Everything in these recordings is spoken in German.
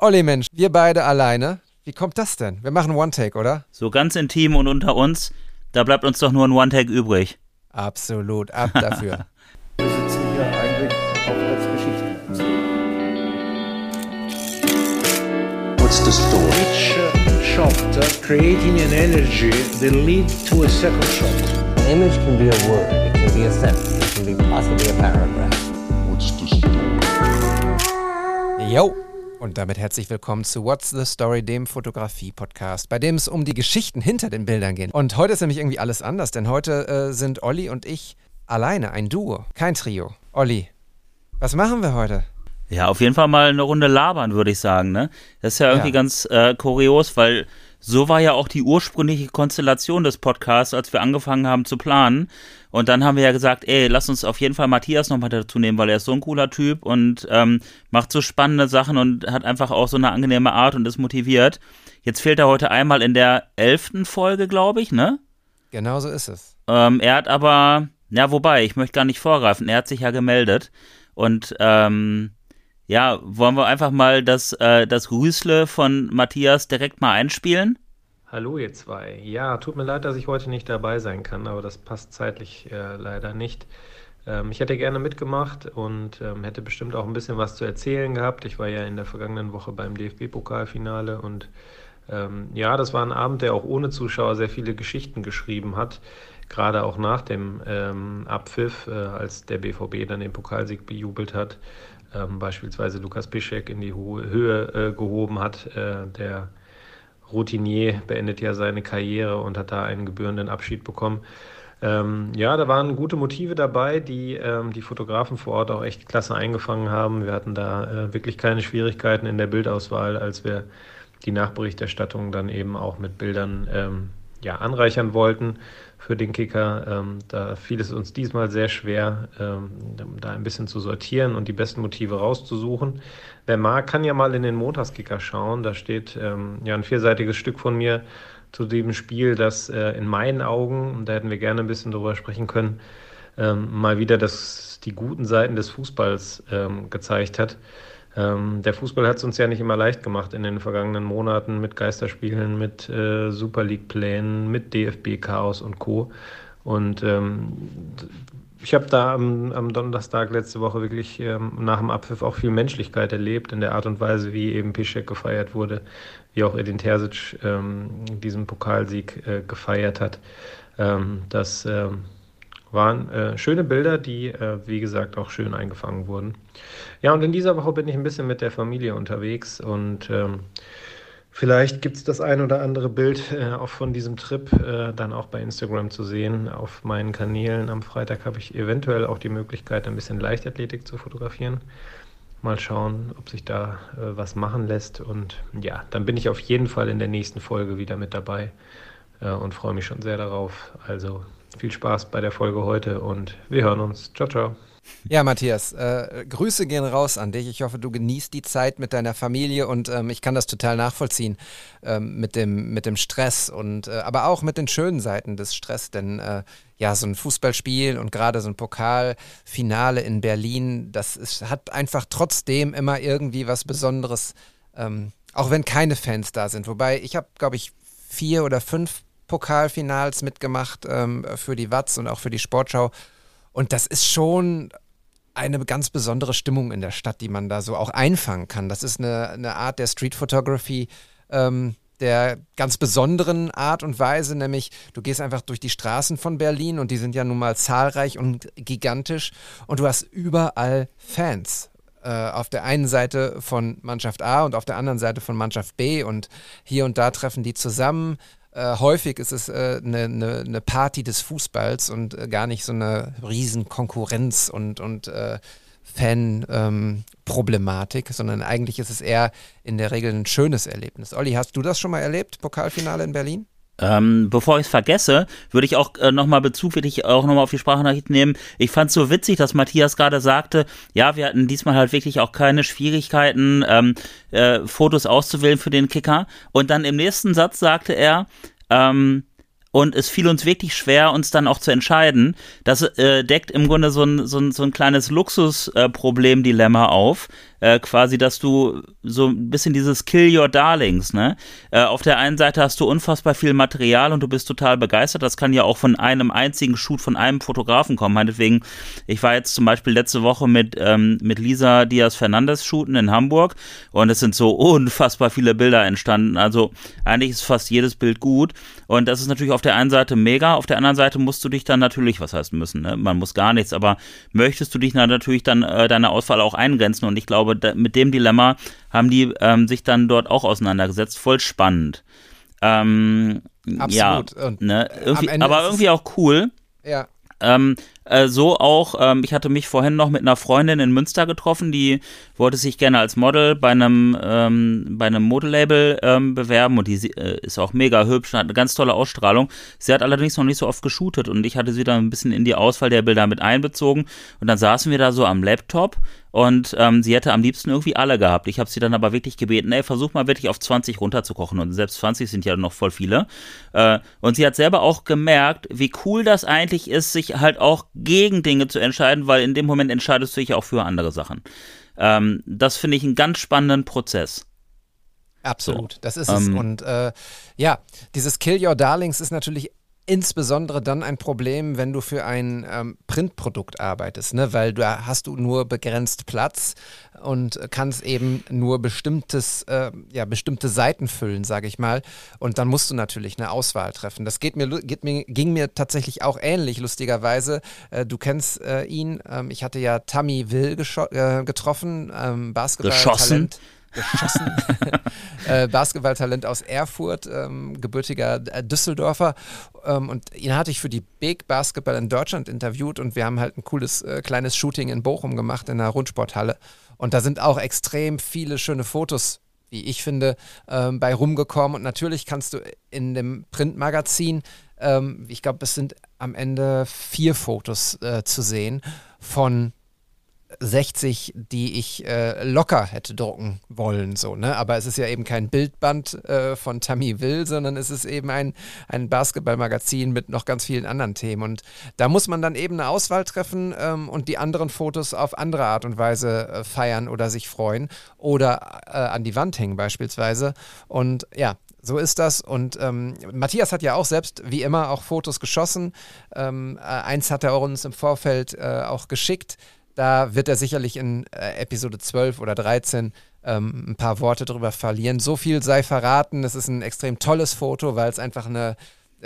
Olli Mensch, wir beide alleine. Wie kommt das denn? Wir machen One-Take, oder? So ganz intim und unter uns, da bleibt uns doch nur ein One-Take übrig. Absolut, ab dafür. Wir sitzen hier eigentlich auch als Geschichten. What's the story? each uh, shot uh, creating an energy that lead to a second shot. An image can be a word, it can be a sentence, it can be possibly a paragraph. What's the story? Yo! Und damit herzlich willkommen zu What's the Story, dem Fotografie-Podcast, bei dem es um die Geschichten hinter den Bildern geht. Und heute ist nämlich irgendwie alles anders, denn heute äh, sind Olli und ich alleine, ein Duo, kein Trio. Olli, was machen wir heute? Ja, auf jeden Fall mal eine Runde labern, würde ich sagen, ne? Das ist ja irgendwie Ja. ganz äh, kurios, weil so war ja auch die ursprüngliche Konstellation des Podcasts, als wir angefangen haben zu planen. Und dann haben wir ja gesagt, ey, lass uns auf jeden Fall Matthias nochmal dazu nehmen, weil er ist so ein cooler Typ und ähm, macht so spannende Sachen und hat einfach auch so eine angenehme Art und ist motiviert. Jetzt fehlt er heute einmal in der elften Folge, glaube ich, ne? Genau so ist es. Ähm, er hat aber, ja, wobei, ich möchte gar nicht vorgreifen, er hat sich ja gemeldet. Und ähm, ja, wollen wir einfach mal das, äh, das Grüßle von Matthias direkt mal einspielen? Hallo ihr zwei. Ja, tut mir leid, dass ich heute nicht dabei sein kann, aber das passt zeitlich äh, leider nicht. Ähm, ich hätte gerne mitgemacht und ähm, hätte bestimmt auch ein bisschen was zu erzählen gehabt. Ich war ja in der vergangenen Woche beim DFB-Pokalfinale und ähm, ja, das war ein Abend, der auch ohne Zuschauer sehr viele Geschichten geschrieben hat. Gerade auch nach dem ähm, Abpfiff, äh, als der BVB dann den Pokalsieg bejubelt hat, ähm, beispielsweise Lukas Piszek in die Ho Höhe äh, gehoben hat, äh, der Routinier beendet ja seine Karriere und hat da einen gebührenden Abschied bekommen. Ähm, ja, da waren gute Motive dabei, die ähm, die Fotografen vor Ort auch echt klasse eingefangen haben. Wir hatten da äh, wirklich keine Schwierigkeiten in der Bildauswahl, als wir die Nachberichterstattung dann eben auch mit Bildern ähm, ja, anreichern wollten für den Kicker. Ähm, da fiel es uns diesmal sehr schwer, ähm, da ein bisschen zu sortieren und die besten Motive rauszusuchen. Wer mag, kann ja mal in den Montagskicker schauen. Da steht ähm, ja ein vierseitiges Stück von mir zu diesem Spiel, das äh, in meinen Augen, und da hätten wir gerne ein bisschen drüber sprechen können, ähm, mal wieder das, die guten Seiten des Fußballs ähm, gezeigt hat. Ähm, der Fußball hat es uns ja nicht immer leicht gemacht in den vergangenen Monaten mit Geisterspielen, mit äh, Super League-Plänen, mit DFB-Chaos und Co. Und ähm, ich habe da am, am Donnerstag letzte Woche wirklich ähm, nach dem Abpfiff auch viel Menschlichkeit erlebt in der Art und Weise, wie eben Piszek gefeiert wurde, wie auch Edin Terzic ähm, diesen Pokalsieg äh, gefeiert hat. Ähm, das ähm, waren äh, schöne Bilder, die, äh, wie gesagt, auch schön eingefangen wurden. Ja, und in dieser Woche bin ich ein bisschen mit der Familie unterwegs und ähm, vielleicht gibt es das ein oder andere Bild äh, auch von diesem Trip äh, dann auch bei Instagram zu sehen auf meinen Kanälen. Am Freitag habe ich eventuell auch die Möglichkeit, ein bisschen Leichtathletik zu fotografieren. Mal schauen, ob sich da äh, was machen lässt. Und ja, dann bin ich auf jeden Fall in der nächsten Folge wieder mit dabei äh, und freue mich schon sehr darauf. Also viel Spaß bei der Folge heute und wir hören uns. Ciao, ciao. Ja, Matthias, äh, Grüße gehen raus an dich. Ich hoffe, du genießt die Zeit mit deiner Familie und ähm, ich kann das total nachvollziehen ähm, mit, dem, mit dem Stress und äh, aber auch mit den schönen Seiten des Stress, denn äh, ja, so ein Fußballspiel und gerade so ein Pokalfinale in Berlin, das ist, hat einfach trotzdem immer irgendwie was Besonderes, ähm, auch wenn keine Fans da sind. Wobei ich habe, glaube ich, vier oder fünf Pokalfinals mitgemacht ähm, für die Watz und auch für die Sportschau. Und das ist schon eine ganz besondere Stimmung in der Stadt, die man da so auch einfangen kann. Das ist eine, eine Art der Street Photography, ähm, der ganz besonderen Art und Weise, nämlich du gehst einfach durch die Straßen von Berlin und die sind ja nun mal zahlreich und gigantisch und du hast überall Fans. Äh, auf der einen Seite von Mannschaft A und auf der anderen Seite von Mannschaft B und hier und da treffen die zusammen. Äh, häufig ist es eine äh, ne, ne, ne Party des Fußballs und äh, gar nicht so eine riesen Konkurrenz und, und äh, Fan-Problematik, sondern eigentlich ist es eher in der Regel ein schönes Erlebnis. Olli, hast du das schon mal erlebt, Pokalfinale in Berlin? Ähm, bevor ich es vergesse, würde ich auch äh, nochmal Bezug, würde ich auch nochmal auf die Sprachnachricht nehmen. Ich fand es so witzig, dass Matthias gerade sagte, ja, wir hatten diesmal halt wirklich auch keine Schwierigkeiten, ähm, äh, Fotos auszuwählen für den Kicker. Und dann im nächsten Satz sagte er, ähm, und es fiel uns wirklich schwer, uns dann auch zu entscheiden. Das äh, deckt im Grunde so ein, so ein, so ein kleines Luxusproblem-Dilemma auf. Äh, quasi, dass du so ein bisschen dieses Kill Your Darlings, ne? Äh, auf der einen Seite hast du unfassbar viel Material und du bist total begeistert. Das kann ja auch von einem einzigen Shoot von einem Fotografen kommen. Meinetwegen, ich war jetzt zum Beispiel letzte Woche mit, ähm, mit Lisa Diaz Fernandez shooten in Hamburg und es sind so unfassbar viele Bilder entstanden. Also eigentlich ist fast jedes Bild gut. Und das ist natürlich auf der einen Seite mega, auf der anderen Seite musst du dich dann natürlich, was heißt müssen, ne? man muss gar nichts, aber möchtest du dich dann natürlich dann äh, deine Auswahl auch eingrenzen und ich glaube, da, mit dem Dilemma haben die ähm, sich dann dort auch auseinandergesetzt. Voll spannend. Ähm, Absolut. Ja, ne? irgendwie, aber irgendwie auch cool. Ja. Ähm, äh, so auch, ähm, ich hatte mich vorhin noch mit einer Freundin in Münster getroffen, die wollte sich gerne als Model bei einem, ähm, bei einem Modelabel ähm, bewerben und die äh, ist auch mega hübsch, hat eine ganz tolle Ausstrahlung. Sie hat allerdings noch nicht so oft geshootet und ich hatte sie dann ein bisschen in die Auswahl der Bilder mit einbezogen und dann saßen wir da so am Laptop und ähm, sie hätte am liebsten irgendwie alle gehabt. Ich habe sie dann aber wirklich gebeten, ey, versuch mal wirklich auf 20 runterzukochen. Und selbst 20 sind ja noch voll viele. Äh, und sie hat selber auch gemerkt, wie cool das eigentlich ist, sich halt auch gegen Dinge zu entscheiden, weil in dem Moment entscheidest du dich auch für andere Sachen. Ähm, das finde ich einen ganz spannenden Prozess. Absolut, so. das ist es. Ähm, und äh, ja, dieses Kill Your Darlings ist natürlich insbesondere dann ein Problem, wenn du für ein ähm, Printprodukt arbeitest, ne? weil da hast du nur begrenzt Platz und kannst eben nur bestimmtes, äh, ja, bestimmte Seiten füllen, sage ich mal. Und dann musst du natürlich eine Auswahl treffen. Das geht mir, geht mir, ging mir tatsächlich auch ähnlich, lustigerweise. Äh, du kennst äh, ihn. Ähm, ich hatte ja Tammy Will äh, getroffen, ähm, Basketball-Talent geschossen. äh, Basketballtalent aus Erfurt, ähm, gebürtiger äh, Düsseldorfer. Ähm, und ihn hatte ich für die Big Basketball in Deutschland interviewt und wir haben halt ein cooles äh, kleines Shooting in Bochum gemacht in der Rundsporthalle. Und da sind auch extrem viele schöne Fotos wie ich finde, ähm, bei rumgekommen. Und natürlich kannst du in dem Printmagazin, ähm, ich glaube, es sind am Ende vier Fotos äh, zu sehen von 60, die ich äh, locker hätte drucken wollen, so, ne? Aber es ist ja eben kein Bildband äh, von Tammy Will, sondern es ist eben ein, ein Basketballmagazin mit noch ganz vielen anderen Themen. Und da muss man dann eben eine Auswahl treffen ähm, und die anderen Fotos auf andere Art und Weise äh, feiern oder sich freuen oder äh, an die Wand hängen beispielsweise. Und ja, so ist das. Und ähm, Matthias hat ja auch selbst, wie immer, auch Fotos geschossen. Ähm, äh, eins hat er uns im Vorfeld äh, auch geschickt. Da wird er sicherlich in äh, Episode 12 oder 13 ähm, ein paar Worte drüber verlieren. So viel sei verraten. Es ist ein extrem tolles Foto, weil es einfach eine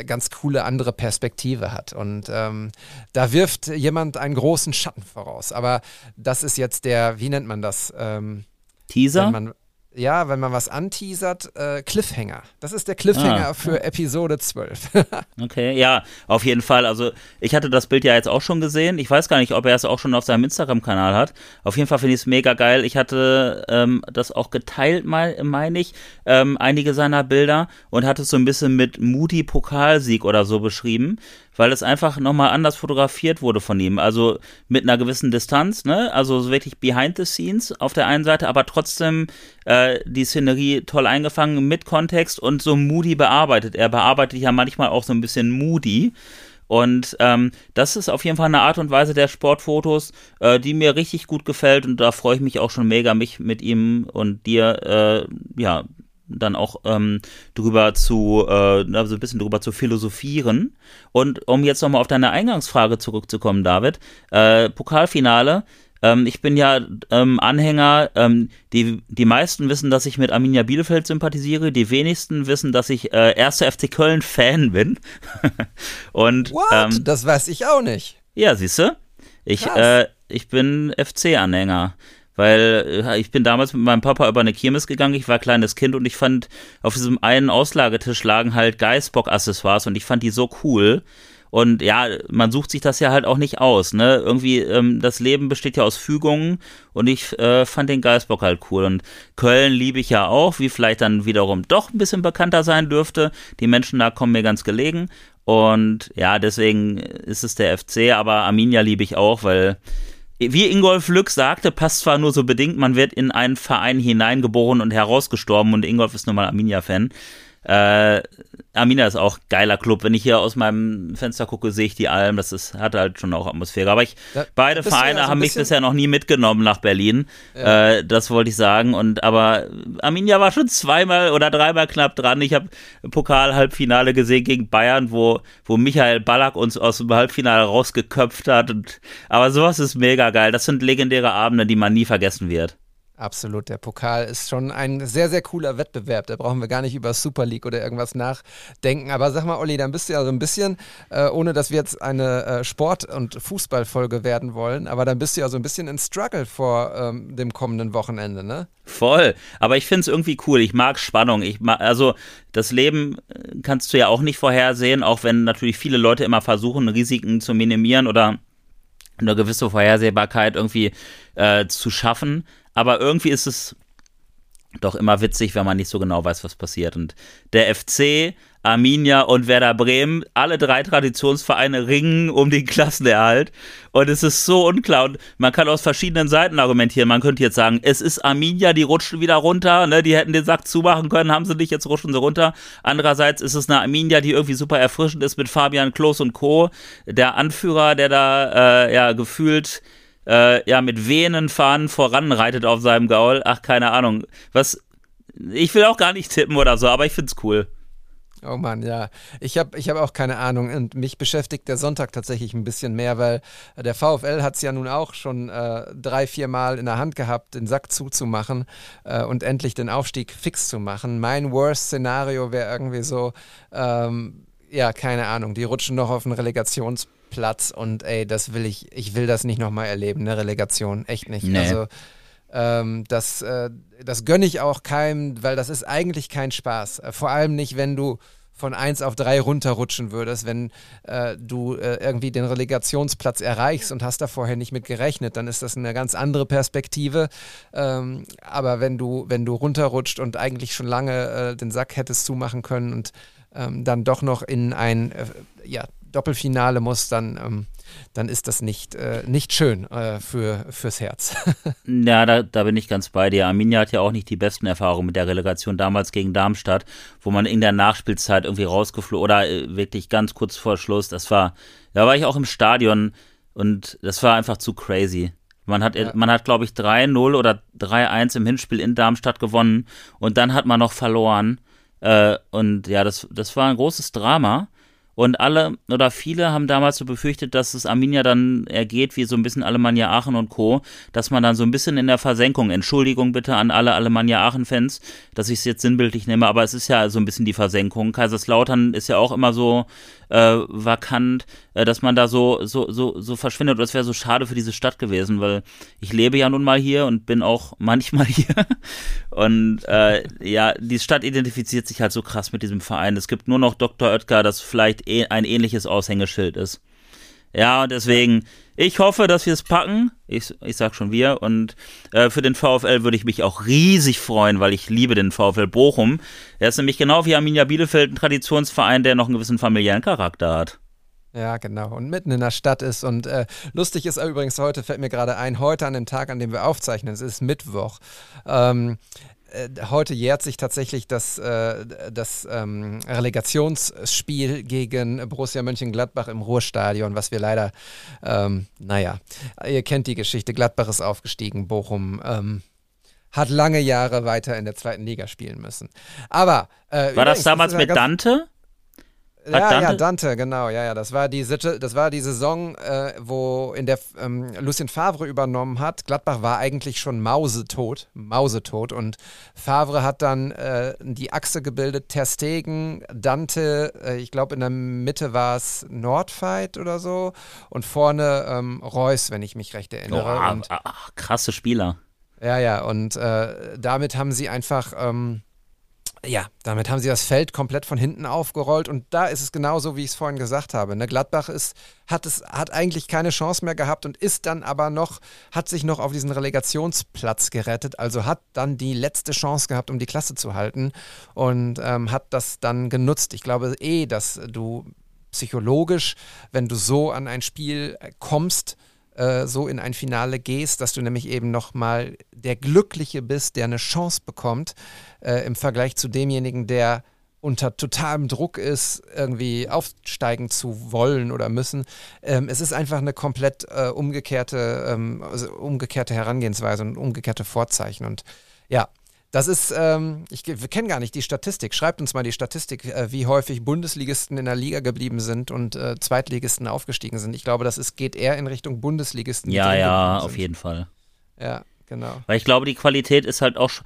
ganz coole andere Perspektive hat. Und ähm, da wirft jemand einen großen Schatten voraus. Aber das ist jetzt der, wie nennt man das? Ähm, Teaser? Ja, wenn man was anteasert, äh, Cliffhanger. Das ist der Cliffhanger ah, für Episode 12. okay, ja, auf jeden Fall. Also ich hatte das Bild ja jetzt auch schon gesehen. Ich weiß gar nicht, ob er es auch schon auf seinem Instagram-Kanal hat. Auf jeden Fall finde ich es mega geil. Ich hatte ähm, das auch geteilt, meine ich, ähm, einige seiner Bilder und hatte es so ein bisschen mit Moody Pokalsieg oder so beschrieben weil es einfach nochmal anders fotografiert wurde von ihm. Also mit einer gewissen Distanz, ne? Also wirklich behind the scenes auf der einen Seite, aber trotzdem äh, die Szenerie toll eingefangen mit Kontext und so moody bearbeitet. Er bearbeitet ja manchmal auch so ein bisschen moody. Und ähm, das ist auf jeden Fall eine Art und Weise der Sportfotos, äh, die mir richtig gut gefällt und da freue ich mich auch schon mega, mich mit ihm und dir äh, ja dann auch ähm, drüber zu, äh, also ein bisschen drüber zu philosophieren. Und um jetzt nochmal auf deine Eingangsfrage zurückzukommen, David, äh, Pokalfinale, ähm, ich bin ja ähm, Anhänger, ähm, die, die meisten wissen, dass ich mit Arminia Bielefeld sympathisiere, die wenigsten wissen, dass ich äh, 1. FC Köln Fan bin. Und What? Ähm, das weiß ich auch nicht. Ja, siehst du? Ich, äh, ich bin FC-Anhänger. Weil äh, ich bin damals mit meinem Papa über eine Kirmes gegangen, ich war kleines Kind und ich fand, auf diesem einen Auslagetisch lagen halt Geißbock-Accessoires und ich fand die so cool. Und ja, man sucht sich das ja halt auch nicht aus, ne? Irgendwie, ähm, das Leben besteht ja aus Fügungen und ich äh, fand den Geistbock halt cool. Und Köln liebe ich ja auch, wie vielleicht dann wiederum doch ein bisschen bekannter sein dürfte. Die Menschen da kommen mir ganz gelegen. Und ja, deswegen ist es der FC, aber Arminia liebe ich auch, weil wie Ingolf Lück sagte, passt zwar nur so bedingt, man wird in einen Verein hineingeboren und herausgestorben und Ingolf ist nun mal Arminia-Fan. Äh, Arminia ist auch geiler Club. Wenn ich hier aus meinem Fenster gucke, sehe ich die Alm. Das ist, hat halt schon auch Atmosphäre. Aber ich, Da beide Vereine ja so ein haben mich bisher noch nie mitgenommen nach Berlin. Äh, das wollte ich sagen. Und aber Arminia war schon zweimal oder dreimal knapp dran. Ich habe Pokal-Halbfinale gesehen gegen Bayern, wo, wo Michael Ballack uns aus dem Halbfinale rausgeköpft hat. Und, aber sowas ist mega geil. Das sind legendäre Abende, die man nie vergessen wird. Absolut, der Pokal ist schon ein sehr, sehr cooler Wettbewerb. Da brauchen wir gar nicht über Super League oder irgendwas nachdenken. Aber sag mal, Olli, dann bist du ja so ein bisschen, äh, ohne dass wir jetzt eine äh, Sport- und Fußballfolge werden wollen, aber dann bist du ja so ein bisschen in Struggle vor ähm, dem kommenden Wochenende, ne? Voll. Aber ich finde es irgendwie cool. Ich mag Spannung. Ich mag, also das Leben äh, kannst du ja auch nicht vorhersehen, auch wenn natürlich viele Leute immer versuchen, Risiken zu minimieren oder eine gewisse Vorhersehbarkeit irgendwie äh, zu schaffen. Aber irgendwie ist es doch immer witzig, wenn man nicht so genau weiß, was passiert. Und der FC, Arminia und Werder Bremen, alle drei Traditionsvereine ringen um den Klassenerhalt. Und es ist so unklar. Und man kann aus verschiedenen Seiten argumentieren. Man könnte jetzt sagen, es ist Arminia, die rutschen wieder runter. Ne? Die hätten den Sack zumachen können, haben sie nicht, jetzt rutschen sie runter. Andererseits ist es eine Arminia, die irgendwie super erfrischend ist mit Fabian Klos und Co. Der Anführer, der da äh, ja gefühlt äh, ja, mit Venen fahren voranreitet auf seinem Gaul. Ach, keine Ahnung. Was. Ich will auch gar nicht tippen oder so, aber ich find's cool. Oh Mann, ja. Ich habe ich hab auch keine Ahnung und mich beschäftigt der Sonntag tatsächlich ein bisschen mehr, weil der VfL hat es ja nun auch schon äh, drei, vier Mal in der Hand gehabt, den Sack zuzumachen äh, und endlich den Aufstieg fix zu machen. Mein Worst-Szenario wäre irgendwie so, ähm, ja, keine Ahnung, die rutschen noch auf einen Relegationsplatz und ey, das will ich, ich will das nicht nochmal erleben, eine Relegation, echt nicht. Nee. Also ähm, das, äh, das gönne ich auch keinem, weil das ist eigentlich kein Spaß. Äh, vor allem nicht, wenn du von 1 auf 3 runterrutschen würdest, wenn äh, du äh, irgendwie den Relegationsplatz erreichst und hast da vorher nicht mit gerechnet, dann ist das eine ganz andere Perspektive. Ähm, aber wenn du, wenn du runterrutscht und eigentlich schon lange äh, den Sack hättest zumachen können und ähm, dann doch noch in ein äh, ja, Doppelfinale muss, dann, ähm, dann ist das nicht, äh, nicht schön äh, für, fürs Herz. Ja, da, da bin ich ganz bei dir. Arminia hat ja auch nicht die besten Erfahrungen mit der Relegation damals gegen Darmstadt, wo man in der Nachspielzeit irgendwie rausgeflogen oder äh, wirklich ganz kurz vor Schluss. Das war, da war ich auch im Stadion und das war einfach zu crazy. Man hat, man hat, glaube ich, 3-0 oder 3-1 im Hinspiel in Darmstadt gewonnen und dann hat man noch verloren. Äh, und ja, das, das war ein großes Drama. Und alle oder viele haben damals so befürchtet, dass es Arminia dann ergeht, wie so ein bisschen Alemannia Aachen und Co., dass man dann so ein bisschen in der Versenkung, Entschuldigung bitte an alle Alemannia Aachen-Fans, dass ich es jetzt sinnbildlich nehme, aber es ist ja so ein bisschen die Versenkung. Kaiserslautern ist ja auch immer so äh, vakant, äh, dass man da so, so, so, so verschwindet. Und das wäre so schade für diese Stadt gewesen, weil ich lebe ja nun mal hier und bin auch manchmal hier. Und äh, ja, die Stadt identifiziert sich halt so krass mit diesem Verein. Es gibt nur noch Dr. Oetker, das vielleicht eh ein ähnliches Aushängeschild ist. Ja, deswegen, ich hoffe, dass wir es packen. Ich, ich sag schon wir. Und äh, für den VfL würde ich mich auch riesig freuen, weil ich liebe den VfL Bochum. Er ist nämlich genau wie Arminia Bielefeld ein Traditionsverein, der noch einen gewissen familiären Charakter hat. Ja, genau. Und mitten in der Stadt ist. Und äh, lustig ist übrigens heute, fällt mir gerade ein, heute an dem Tag, an dem wir aufzeichnen, es ist Mittwoch. Ähm, äh, heute jährt sich tatsächlich das, äh, das ähm, Relegationsspiel gegen Borussia Mönchengladbach im Ruhrstadion, was wir leider, ähm, naja, ihr kennt die Geschichte, Gladbach ist aufgestiegen, Bochum ähm, hat lange Jahre weiter in der zweiten Liga spielen müssen. Aber äh, War das damals ja mit Dante? Ja, Hat ja, Dante- Dante, genau, ja, ja. Das war die, das war die Saison, äh, wo in der ähm, Lucien Favre übernommen hat. Gladbach war eigentlich schon mausetot, mausetot. Und Favre hat dann äh, die Achse gebildet, Ter Stegen, Dante, äh, ich glaube in der Mitte war es Nordfight oder so. Und vorne ähm, Reus, wenn ich mich recht Oh, erinnere. und, ah, ah, krasse Spieler. ja, ja, und äh, damit haben sie einfach, ähm, ja, damit haben sie das Feld komplett von hinten aufgerollt und da ist es genauso, wie ich es vorhin gesagt habe. Ne? Gladbach ist, hat, es, hat eigentlich keine Chance mehr gehabt und ist dann aber noch, hat sich noch auf diesen Relegationsplatz gerettet, also hat dann die letzte Chance gehabt, um die Klasse zu halten und ähm, hat das dann genutzt. Ich glaube eh, dass du psychologisch, wenn du so an ein Spiel äh, kommst, äh, so in ein Finale gehst, dass du nämlich eben nochmal der Glückliche bist, der eine Chance bekommt, äh, im Vergleich zu demjenigen, der unter totalem Druck ist, irgendwie aufsteigen zu wollen oder müssen. Ähm, es ist einfach eine komplett äh, umgekehrte, ähm, also umgekehrte Herangehensweise und umgekehrte Vorzeichen. Und ja, das ist, ähm, ich, wir kennen gar nicht die Statistik. Schreibt uns mal die Statistik, äh, wie häufig Bundesligisten in der Liga geblieben sind und äh, Zweitligisten aufgestiegen sind. Ich glaube, das ist, geht eher in Richtung Bundesligisten. Ja, ja, auf jeden Fall. Ja, genau. Weil ich glaube, die Qualität ist halt auch sch-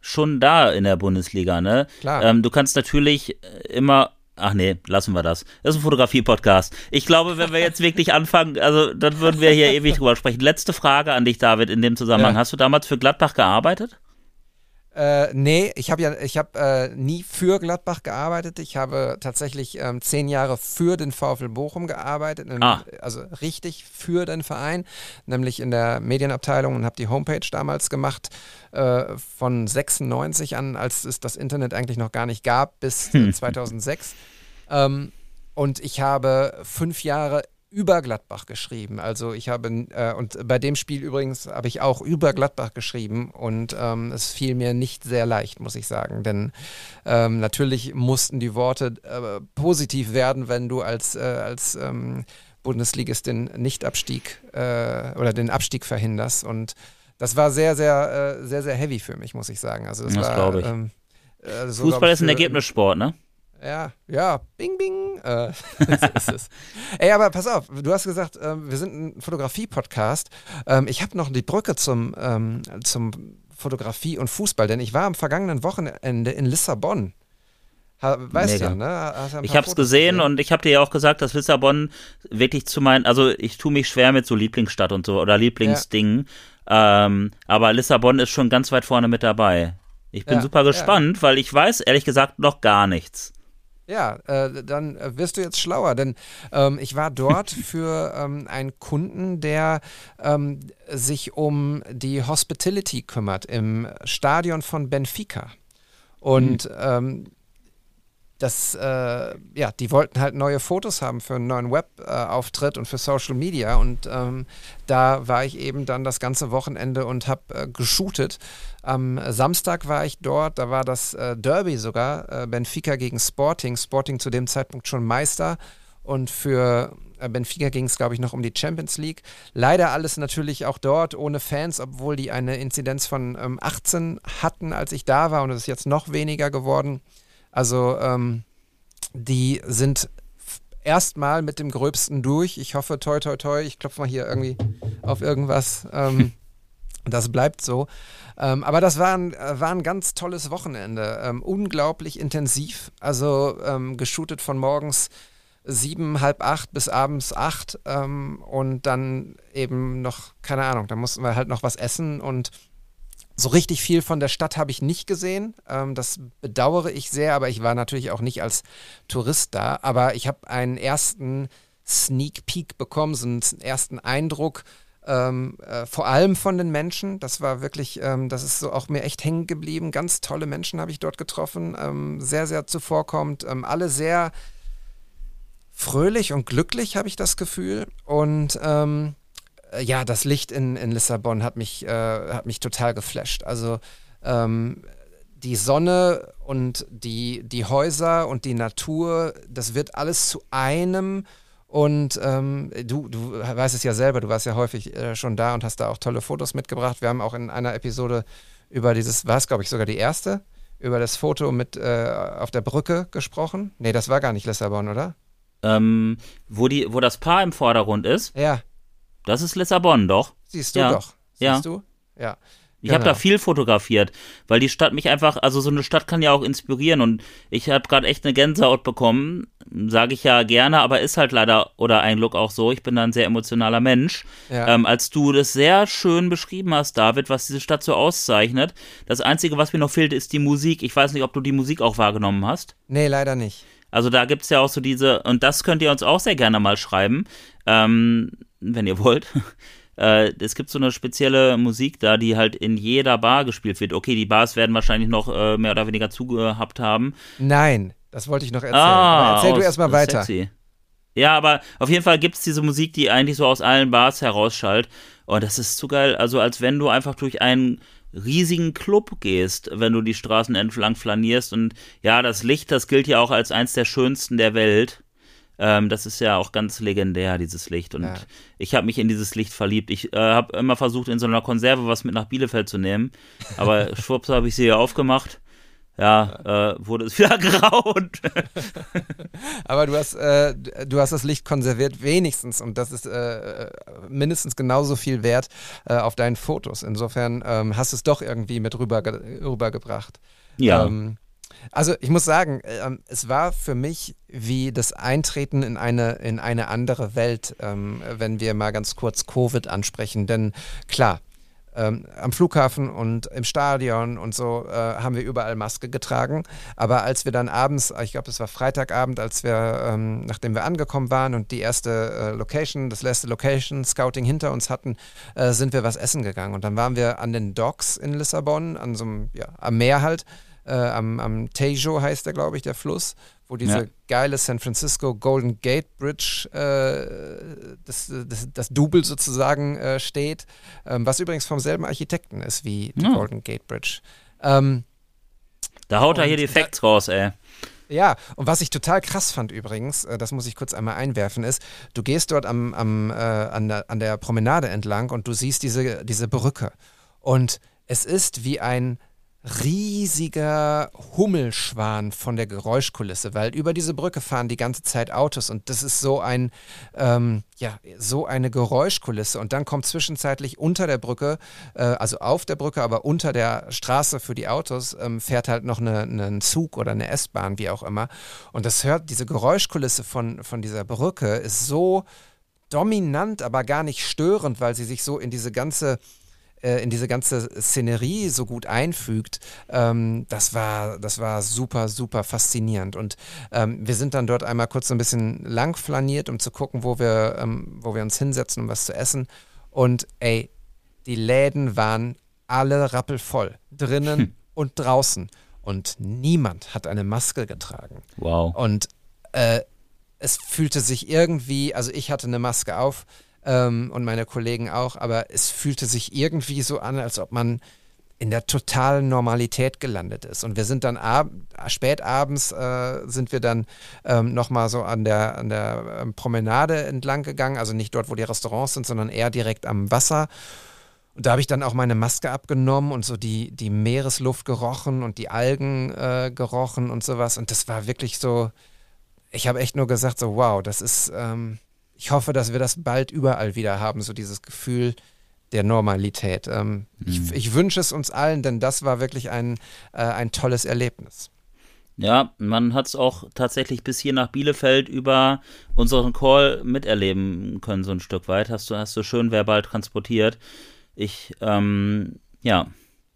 schon da in der Bundesliga, ne? Klar. Ähm, du kannst natürlich äh, immer. Ach nee, lassen wir das. Das ist ein Fotografie-Podcast. Ich glaube, wenn wir jetzt wirklich anfangen, also dann würden wir hier ewig drüber sprechen. Letzte Frage an dich, David, in dem Zusammenhang. Ja. Hast du damals für Gladbach gearbeitet? Äh, nee, ich habe ja, ich habe äh, nie für Gladbach gearbeitet. Ich habe tatsächlich ähm, zehn Jahre für den VfL Bochum gearbeitet, in, Ah. also richtig für den Verein, nämlich in der Medienabteilung und habe die Homepage damals gemacht äh, von 96 an, als es das Internet eigentlich noch gar nicht gab, bis äh, 2006. Ähm, und ich habe fünf Jahre über Gladbach geschrieben. Also ich habe, äh, und bei dem Spiel übrigens habe ich auch über Gladbach geschrieben und ähm, es fiel mir nicht sehr leicht, muss ich sagen. Denn ähm, natürlich mussten die Worte äh, positiv werden, wenn du als, äh, als ähm, Bundesligist den Nichtabstieg äh, oder den Abstieg verhinderst. Und das war sehr, sehr, äh, sehr, sehr heavy für mich, muss ich sagen. Also das, Das war. Ähm, äh, Fußball ich, ist ein Ergebnissport, ne? Ja, ja, bing, bing. Äh, ist es. Ey, aber pass auf, du hast gesagt, ähm, wir sind ein Fotografie-Podcast. Ähm, ich habe noch die Brücke zum, ähm, zum Fotografie und Fußball, denn ich war am vergangenen Wochenende in Lissabon. Ha, weißt Mega. du, ne? Ja ein Ich habe es gesehen und ich habe dir ja auch gesagt, dass Lissabon wirklich zu meinen, also ich tue mich schwer mit so Lieblingsstadt und so oder Lieblingsdingen, ähm, aber Lissabon ist schon ganz weit vorne mit dabei. Ich bin Ja, super ja. gespannt, weil ich weiß ehrlich gesagt noch gar nichts. Ja, äh, dann äh, wirst du jetzt schlauer, denn ähm, ich war dort für ähm, einen Kunden, der ähm, sich um die Hospitality kümmert im Stadion von Benfica. Und ähm, das, äh, ja, die wollten halt neue Fotos haben für einen neuen Web-Auftritt und für Social Media. Und ähm, da war ich eben dann das ganze Wochenende und habe äh, geshootet. Am Samstag war ich dort, da war das äh, Derby sogar, äh, Benfica gegen Sporting. Sporting zu dem Zeitpunkt schon Meister. Und für äh, Benfica ging es, glaube ich, noch um die Champions League. Leider alles natürlich auch dort ohne Fans, obwohl die eine Inzidenz von ähm, 18 hatten, als ich da war. Und es ist jetzt noch weniger geworden. Also ähm, die sind erstmal mit dem Gröbsten durch. Ich hoffe, toi, toi, toi, ich klopfe mal hier irgendwie auf irgendwas. Ähm, das bleibt so. Ähm, aber das war ein, äh, war ein ganz tolles Wochenende. Ähm, unglaublich intensiv. Also ähm, geshootet von morgens sieben, halb acht bis abends acht. Ähm, und dann eben noch, keine Ahnung, da mussten wir halt noch was essen und so richtig viel von der Stadt habe ich nicht gesehen. Ähm, das bedauere ich sehr, aber ich war natürlich auch nicht als Tourist da. Aber ich habe einen ersten Sneak Peek bekommen, so einen ersten Eindruck, ähm, äh, vor allem von den Menschen. Das war wirklich, ähm, das ist so auch mir echt hängen geblieben. Ganz tolle Menschen habe ich dort getroffen, ähm, sehr, sehr zuvorkommend. Ähm, alle sehr fröhlich und glücklich, habe ich das Gefühl. Und ähm, äh, ja, das Licht in, in Lissabon hat mich, äh, hat mich total geflasht. Also ähm, die Sonne und die, die Häuser und die Natur, das wird alles zu einem. Und ähm, du, du weißt es ja selber, du warst ja häufig äh, schon da und hast da auch tolle Fotos mitgebracht. Wir haben auch in einer Episode über dieses, war es glaube ich sogar die erste, über das Foto mit äh, auf der Brücke gesprochen. Nee, das war gar nicht Lissabon, oder? Ähm, wo, die, wo das Paar im Vordergrund ist, Ja, das ist Lissabon, doch. siehst du Ja. doch. Siehst Ja. du? Ja. Ich habe Genau. da viel fotografiert, weil die Stadt mich einfach, also so eine Stadt kann ja auch inspirieren und ich habe gerade echt eine Gänsehaut bekommen, sage ich ja gerne, aber ist halt leider oder ein Glück auch so. Ich bin da ein sehr emotionaler Mensch. Ja. Ähm, als du das sehr schön beschrieben hast, David, was diese Stadt so auszeichnet. Das Einzige, was mir noch fehlt, ist die Musik. Ich weiß nicht, ob du die Musik auch wahrgenommen hast. Nee, leider nicht. Also da gibt's ja auch so diese, und das könnt ihr uns auch sehr gerne mal schreiben, ähm, wenn ihr wollt. Äh, es gibt so eine spezielle Musik da, die halt in jeder Bar gespielt wird. Okay, die Bars werden wahrscheinlich noch äh, mehr oder weniger zugehabt haben. Nein, das wollte ich noch erzählen. Ah, Aber erzähl du aus- erstmal weiter. Sexy. Ja, aber auf jeden Fall gibt's diese Musik, die eigentlich so aus allen Bars herausschallt. Und das ist zu geil. Also als wenn du einfach durch einen riesigen Club gehst, wenn du die Straßen entlang flanierst. Und ja, das Licht, das gilt ja auch als eins der schönsten der Welt. Ähm, das ist ja auch ganz legendär, dieses Licht. Und Ja. ich habe mich in dieses Licht verliebt. Ich äh, habe immer versucht, in so einer Konserve was mit nach Bielefeld zu nehmen. Aber schwupps habe ich sie hier aufgemacht. Ja, äh, wurde es wieder grau. Aber du hast, äh, du hast das Licht konserviert, wenigstens. Und das ist äh, mindestens genauso viel wert äh, auf deinen Fotos. Insofern ähm, hast du es doch irgendwie mit rüber, rübergebracht. ja, Ähm, also ich muss sagen, ähm, es war für mich wie das Eintreten in eine, in eine andere Welt, ähm, wenn wir mal ganz kurz Covid ansprechen. Denn klar, ähm, am Flughafen und im Stadion und so äh, haben wir überall Maske getragen. Aber als wir dann abends, ich glaube, es war Freitagabend, als wir, ähm, nachdem wir angekommen waren und die erste äh, Location, das letzte Location Scouting hinter uns hatten, äh, sind wir was essen gegangen. Und dann waren wir an den Docks in Lissabon, an so einem, ja, am Meer halt. Äh, am, am Tejo heißt der, glaube ich, der Fluss, wo diese Ja. geile San Francisco Golden Gate Bridge, äh, das, das, das Double sozusagen äh, steht, ähm, was übrigens vom selben Architekten ist wie die Ja. Golden Gate Bridge. Ähm, da haut er hier die Facts raus, ey. ja, und was ich total krass fand übrigens, äh, das muss ich kurz einmal einwerfen, ist, du gehst dort am, am, äh, an, der, an der Promenade entlang und du siehst diese, diese Brücke. Und es ist wie ein riesiger Hummelschwan von der Geräuschkulisse, weil über diese Brücke fahren die ganze Zeit Autos und das ist so ein, ähm, ja, so eine Geräuschkulisse. Und dann kommt zwischenzeitlich unter der Brücke, äh, also auf der Brücke, aber unter der Straße für die Autos, ähm, fährt halt noch eine, ein Zug oder eine S-Bahn, wie auch immer. Und das hört, diese Geräuschkulisse von, von dieser Brücke ist so dominant, aber gar nicht störend, weil sie sich so in diese ganze äh, in diese ganze Szenerie so gut einfügt, ähm, das war, das war super, super faszinierend. Und ähm, wir sind dann dort einmal kurz so ein bisschen lang flaniert, um zu gucken, wo wir, ähm, wo wir uns hinsetzen, um was zu essen. Und ey, die Läden waren alle rappelvoll, drinnen und draußen. Und niemand hat eine Maske getragen. Wow. Und äh, es fühlte sich irgendwie, also ich hatte eine Maske auf ähm, und meine Kollegen auch, aber es fühlte sich irgendwie so an, als ob man in der totalen Normalität gelandet ist. Und wir sind dann ab, spät abends äh, sind wir dann ähm, nochmal so an der, an der ähm, Promenade entlang gegangen, also nicht dort, wo die Restaurants sind, sondern eher direkt am Wasser. Und da habe ich dann auch meine Maske abgenommen und so die, die Meeresluft gerochen und die Algen äh, gerochen und sowas. Und das war wirklich so, ich habe echt nur gesagt, so wow, das ist, ähm, ich hoffe, dass wir das bald überall wieder haben, so dieses Gefühl der Normalität. Ähm, ich, ich wünsche es uns allen, denn das war wirklich ein, äh, ein tolles Erlebnis. Ja, man hat es auch tatsächlich bis hier nach Bielefeld über unseren Call miterleben können, so ein Stück weit. Hast du, hast du schön verbal transportiert. Ich, ähm, ja,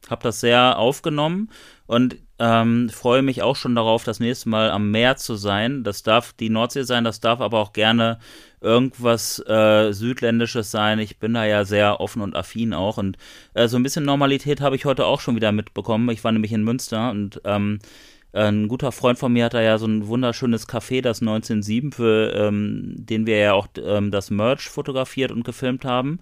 habe das sehr aufgenommen und ähm, freue mich auch schon darauf, das nächste Mal am Meer zu sein. Das darf die Nordsee sein, das darf aber auch gerne irgendwas äh, Südländisches sein. Ich bin da ja sehr offen und affin auch. Und äh, so ein bisschen Normalität habe ich heute auch schon wieder mitbekommen. Ich war nämlich in Münster und ähm, ein guter Freund von mir hat da ja so ein wunderschönes Café, das 1907, für ähm, den wir ja auch ähm, das Merch fotografiert und gefilmt haben.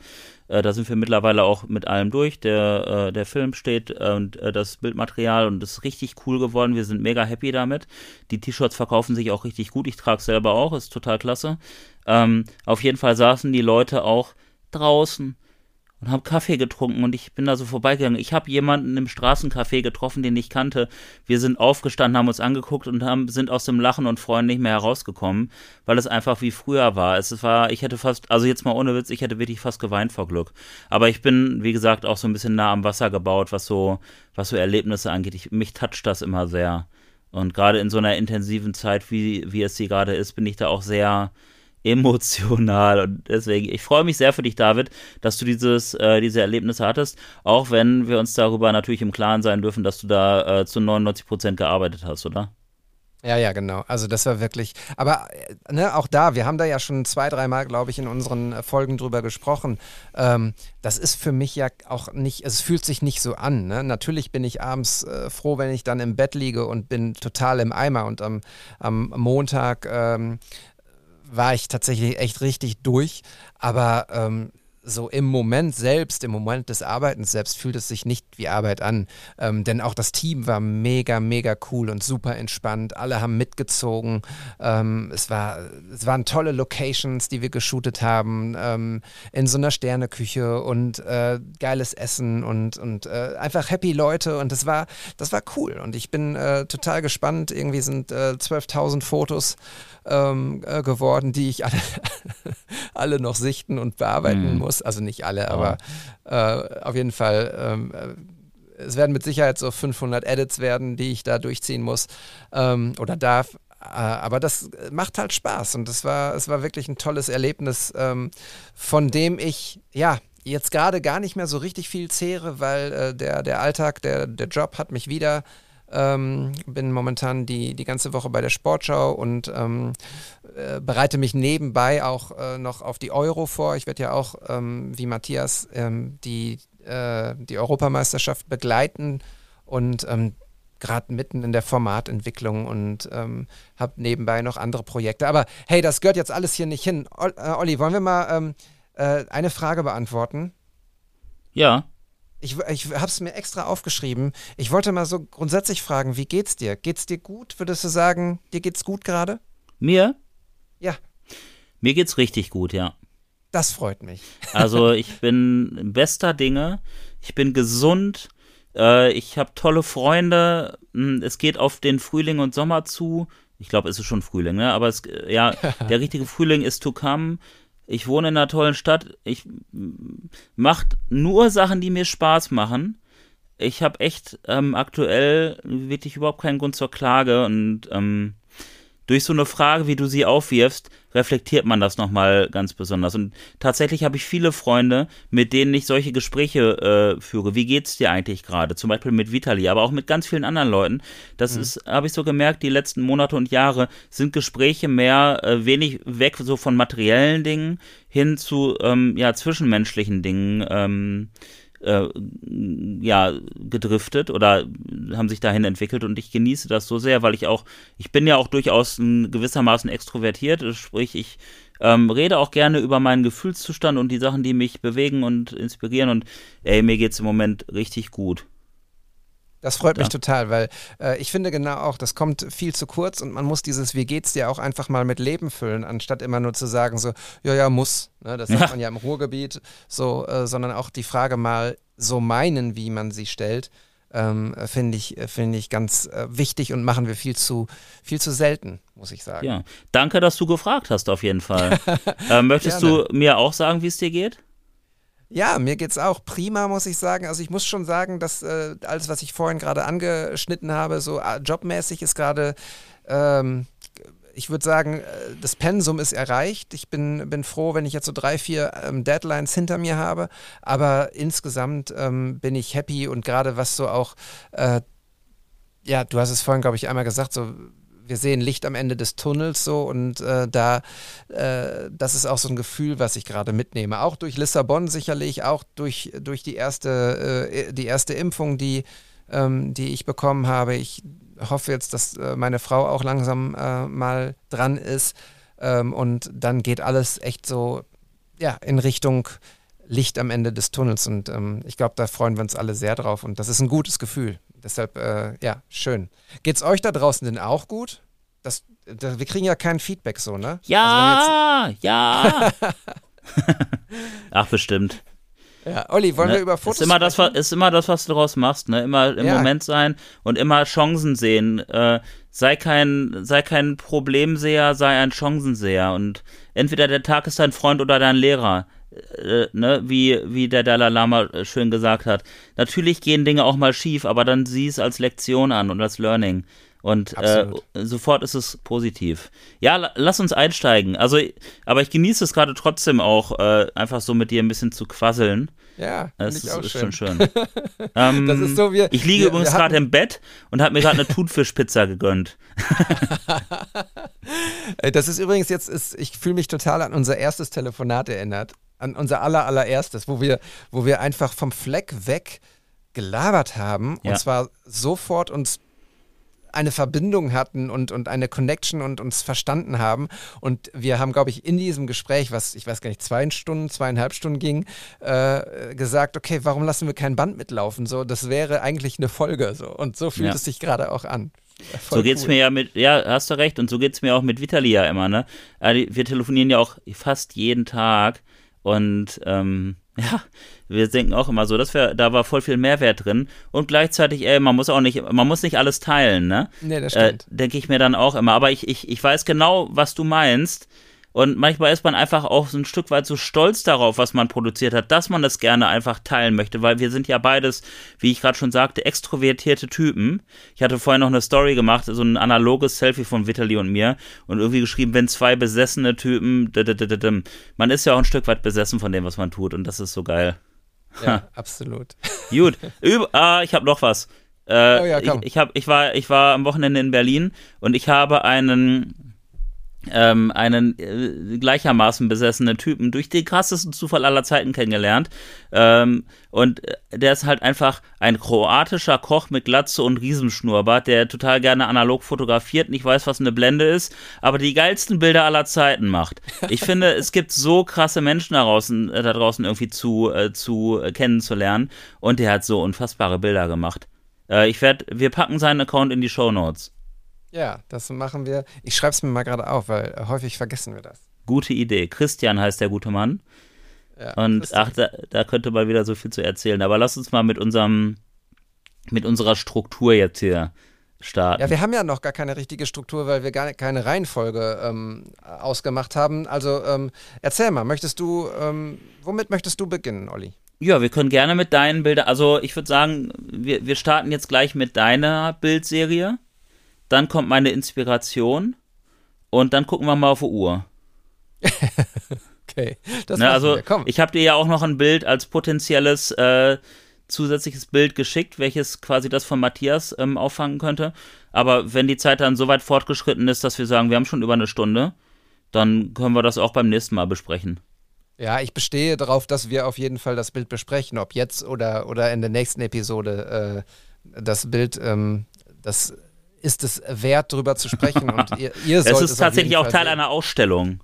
Äh, da sind wir mittlerweile auch mit allem durch. Der, äh, der Film steht äh, und äh, das Bildmaterial und ist richtig cool geworden. Wir sind mega happy damit. Die T-Shirts verkaufen sich auch richtig gut. Ich trage selber auch, ist total klasse. Ähm, auf jeden Fall saßen die Leute auch draußen und haben Kaffee getrunken und ich bin da so vorbeigegangen. Ich habe jemanden im Straßencafé getroffen, den ich kannte. Wir sind aufgestanden, haben uns angeguckt und haben, sind aus dem Lachen und Freuen nicht mehr herausgekommen, weil es einfach wie früher war. Es war, ich hätte fast, also jetzt mal ohne Witz, ich hätte wirklich fast geweint vor Glück. Aber ich bin, wie gesagt, auch so ein bisschen nah am Wasser gebaut, was so, was so Erlebnisse angeht. Ich, mich toucht das immer sehr. Und gerade in so einer intensiven Zeit, wie, wie es sie gerade ist, bin ich da auch sehr, emotional und deswegen, ich freue mich sehr für dich, David, dass du dieses, äh, diese Erlebnisse hattest, auch wenn wir uns darüber natürlich im Klaren sein dürfen, dass du da äh, zu 99 Prozent gearbeitet hast, oder? Ja, ja, genau. Also das war wirklich, aber äh, ne, auch da, wir haben da ja schon zwei, dreimal, glaube ich, in unseren äh, Folgen drüber gesprochen. Ähm, das ist für mich ja auch nicht, es fühlt sich nicht so an. Ne? Natürlich bin ich abends äh, froh, wenn ich dann im Bett liege und bin total im Eimer und am, am Montag ähm, war ich tatsächlich echt richtig durch. Aber ähm, so im Moment selbst, im Moment des Arbeitens selbst, fühlt es sich nicht wie Arbeit an. Ähm, denn auch das Team war mega, mega cool und super entspannt. Alle haben mitgezogen. Ähm, es, war, es waren tolle Locations, die wir geshootet haben, ähm, in so einer Sterneküche und äh, geiles Essen und, und äh, einfach happy Leute. Und das war, das war cool. Und ich bin äh, total gespannt. Irgendwie sind äh, 12.000 Fotos ähm, äh, geworden, die ich alle, alle noch sichten und bearbeiten Mhm. muss. Also nicht alle, aber äh, auf jeden Fall. Ähm, äh, es werden mit Sicherheit so 500 Edits werden, die ich da durchziehen muss ähm, oder darf. Äh, aber das macht halt Spaß und das war, es war wirklich ein tolles Erlebnis, ähm, von dem ich, ja, jetzt gerade gar nicht mehr so richtig viel zehre, weil äh, der, der Alltag, der, der Job hat mich wieder ähm, bin momentan die, die ganze Woche bei der Sportschau und ähm, äh, bereite mich nebenbei auch äh, noch auf die Euro vor. Ich werde ja auch, ähm, wie Matthias, ähm, die, äh, die Europameisterschaft begleiten und ähm, gerade mitten in der Formatentwicklung und ähm, habe nebenbei noch andere Projekte. Aber hey, das gehört jetzt alles hier nicht hin. Ol äh, Olli, wollen wir mal äh, eine Frage beantworten? Ja. Ich, ich habe es mir extra aufgeschrieben. Ich wollte mal so grundsätzlich fragen, wie geht's dir? Geht's dir gut? Würdest du sagen, dir geht's gut gerade? Mir? Ja, Mir geht's richtig gut, ja. das freut mich. Also ich bin bester Dinge. Ich bin gesund. Äh, ich habe tolle Freunde. Hm, Es geht auf den Frühling und Sommer zu. Ich glaube, es ist schon Frühling, ne? Aber es, äh, ja, der richtige Frühling ist to come. Ich wohne in einer tollen Stadt. Ich macht nur Sachen, die mir Spaß machen. Ich habe echt ähm, aktuell wirklich überhaupt keinen Grund zur Klage und ähm, durch so eine Frage, wie du sie aufwirfst, reflektiert man das nochmal ganz besonders. Und tatsächlich habe ich viele Freunde, mit denen ich solche Gespräche äh, führe. Wie geht's dir eigentlich gerade? Zum Beispiel mit Vitali, aber auch mit ganz vielen anderen Leuten. Das ist, habe ich so gemerkt, die letzten Monate und Jahre sind Gespräche mehr äh, wenig weg so von materiellen Dingen hin zu ähm, ja zwischenmenschlichen Dingen. Ähm, äh, ja, gedriftet oder haben sich dahin entwickelt und ich genieße das so sehr, weil ich auch, ich bin ja auch durchaus ein gewissermaßen extrovertiert, sprich, ich ähm, rede auch gerne über meinen Gefühlszustand und die Sachen, die mich bewegen und inspirieren und ey, mir geht's im Moment richtig gut. Das freut mich Ja. total, weil äh, ich finde genau auch, das kommt viel zu kurz und man muss dieses Wie geht's dir auch einfach mal mit Leben füllen, anstatt immer nur zu sagen so, ja, ja, muss. Ne? Das sagt Ja. man ja im Ruhrgebiet so, äh, sondern auch die Frage mal so meinen, wie man sie stellt, ähm, äh, finde ich, finde ich ganz äh, wichtig und machen wir viel zu, viel zu selten, muss ich sagen. Ja, danke, dass du gefragt hast auf jeden Fall. äh, möchtest du mir auch sagen, wie es dir geht? Ja, mir geht's auch prima, muss ich sagen. Also ich muss schon sagen, dass äh, alles, was ich vorhin gerade angeschnitten habe, so äh, jobmäßig ist gerade, ähm, ich würde sagen, äh, das Pensum ist erreicht. Ich bin, bin froh, wenn ich jetzt so drei, vier ähm, Deadlines hinter mir habe. Aber insgesamt ähm, bin ich happy und gerade was so auch, äh, ja, du hast es vorhin, glaube ich, einmal gesagt, so wir sehen Licht am Ende des Tunnels so und äh, da, äh, das ist auch so ein Gefühl, was ich gerade mitnehme. Auch durch Lissabon sicherlich, auch durch, durch die, erste, äh, die erste Impfung, die, ähm, die ich bekommen habe. Ich hoffe jetzt, dass äh, meine Frau auch langsam äh, mal dran ist ähm, und dann geht alles echt so ja, in Richtung Licht am Ende des Tunnels und ähm, ich glaube, da freuen wir uns alle sehr drauf und das ist ein gutes Gefühl. Deshalb, äh, ja, schön. Geht's euch da draußen denn auch gut? Das, das, wir kriegen ja kein Feedback so, ne? Also Ja, ja. Ach, bestimmt. ja, Olli, wollen Ne? wir über Fotos ist immer, das, sprechen? was- ist immer das, was du daraus machst, ne? Immer im Ja. Moment sein und immer Chancen sehen. Äh, sei kein, sei kein Problemseher, sei ein Chancenseher. Und entweder der Tag ist dein Freund oder dein Lehrer. Äh, ne? wie, wie der Dalai Lama äh, schön gesagt hat. Natürlich gehen Dinge auch mal schief, aber dann sieh es als Lektion an und als Learning. Und äh, sofort ist es positiv. Ja, la- lass uns einsteigen. Also, aber ich genieße es gerade trotzdem auch, äh, einfach so mit dir ein bisschen zu quasseln. Ja, Das ist, ist schön. schon schön. ähm, Das ist so, wir- ich liege wir- übrigens gerade im Bett und habe mir gerade eine Thunfischpizza gegönnt. Äh, Das ist übrigens jetzt, ist, ich fühle mich total an unser erstes Telefonat erinnert. An unser aller, allererstes, wo wir, wo wir einfach vom Fleck weg gelabert haben Ja. und zwar sofort uns eine Verbindung hatten und, und eine Connection und uns verstanden haben. Und wir haben, glaube ich, in diesem Gespräch, was ich weiß gar nicht, zwei Stunden, zweieinhalb Stunden ging, äh, gesagt, okay, warum lassen wir kein Band mitlaufen? So, das wäre eigentlich eine Folge. So. Und so fühlt Ja. es sich gerade auch an. Voll so geht's cool. mir ja mit, ja, hast du recht, und so geht's mir auch mit Vitali ja immer, ne? Äh, Wir telefonieren ja auch fast jeden Tag und ähm, ja, wir denken auch immer so, dass wir, da war voll viel Mehrwert drin und gleichzeitig, ey, man muss auch nicht, man muss nicht alles teilen, ne? Nee, das Äh, stimmt. Denke ich mir dann auch immer. Aber ich, ich, ich weiß genau, was du meinst. Und manchmal ist man einfach auch so ein Stück weit so stolz darauf, was man produziert hat, dass man das gerne einfach teilen möchte, weil wir sind ja beides, wie ich gerade schon sagte, extrovertierte Typen. Ich hatte vorhin noch eine Story gemacht, so ein analoges Selfie von Vitali und mir und irgendwie geschrieben, wenn zwei besessene Typen, man ist ja auch ein Stück weit besessen von dem, was man tut und das ist so geil. Ja, absolut. Gut, Üb ah, ich habe noch was. Äh, Oh ja, komm. ich, ich, hab, ich, war, ich war am Wochenende in Berlin und ich habe einen, ähm, einen äh, gleichermaßen besessenen Typen durch den krassesten Zufall aller Zeiten kennengelernt. Ähm, und äh, der ist halt einfach ein kroatischer Koch mit Glatze und Riesenschnurrbart, der total gerne analog fotografiert, nicht weiß, was eine Blende ist, aber die geilsten Bilder aller Zeiten macht. Ich finde, es gibt so krasse Menschen da draußen, äh, da draußen irgendwie zu, äh, zu äh, kennenzulernen und der hat so unfassbare Bilder gemacht. Äh, ich werde, wir packen seinen Account in die Show Notes. Ja, das machen wir. Ich schreibe es mir mal gerade auf, weil äh, häufig vergessen wir das. Gute Idee. Christian heißt der gute Mann. Ja, Und ist- ach, da, da könnte man wieder so viel zu erzählen. Aber lass uns mal mit unserem, mit unserer Struktur jetzt hier starten. Ja, wir haben ja noch gar keine richtige Struktur, weil wir gar keine Reihenfolge ähm, ausgemacht haben. Also ähm, erzähl mal, möchtest du, ähm, womit möchtest du beginnen, Olli? Ja, wir können gerne mit deinen Bildern, also ich würde sagen, wir, wir starten jetzt gleich mit deiner Bildserie. Dann kommt meine Inspiration. Und dann gucken wir mal auf die Uhr. Okay, das Ne, machen also ich habe dir ja auch noch ein Bild als potenzielles äh, zusätzliches Bild geschickt, welches quasi das von Matthias ähm, auffangen könnte. Aber wenn die Zeit dann so weit fortgeschritten ist, dass wir sagen, wir haben schon über eine Stunde, dann können wir das auch beim nächsten Mal besprechen. Ja, ich bestehe darauf, dass wir auf jeden Fall das Bild besprechen, ob jetzt oder, oder in der nächsten Episode äh, das Bild, ähm, das ist es wert, drüber zu sprechen und ihr, ihr sollt Es es ist auf tatsächlich auch Teil sehen. einer Ausstellung.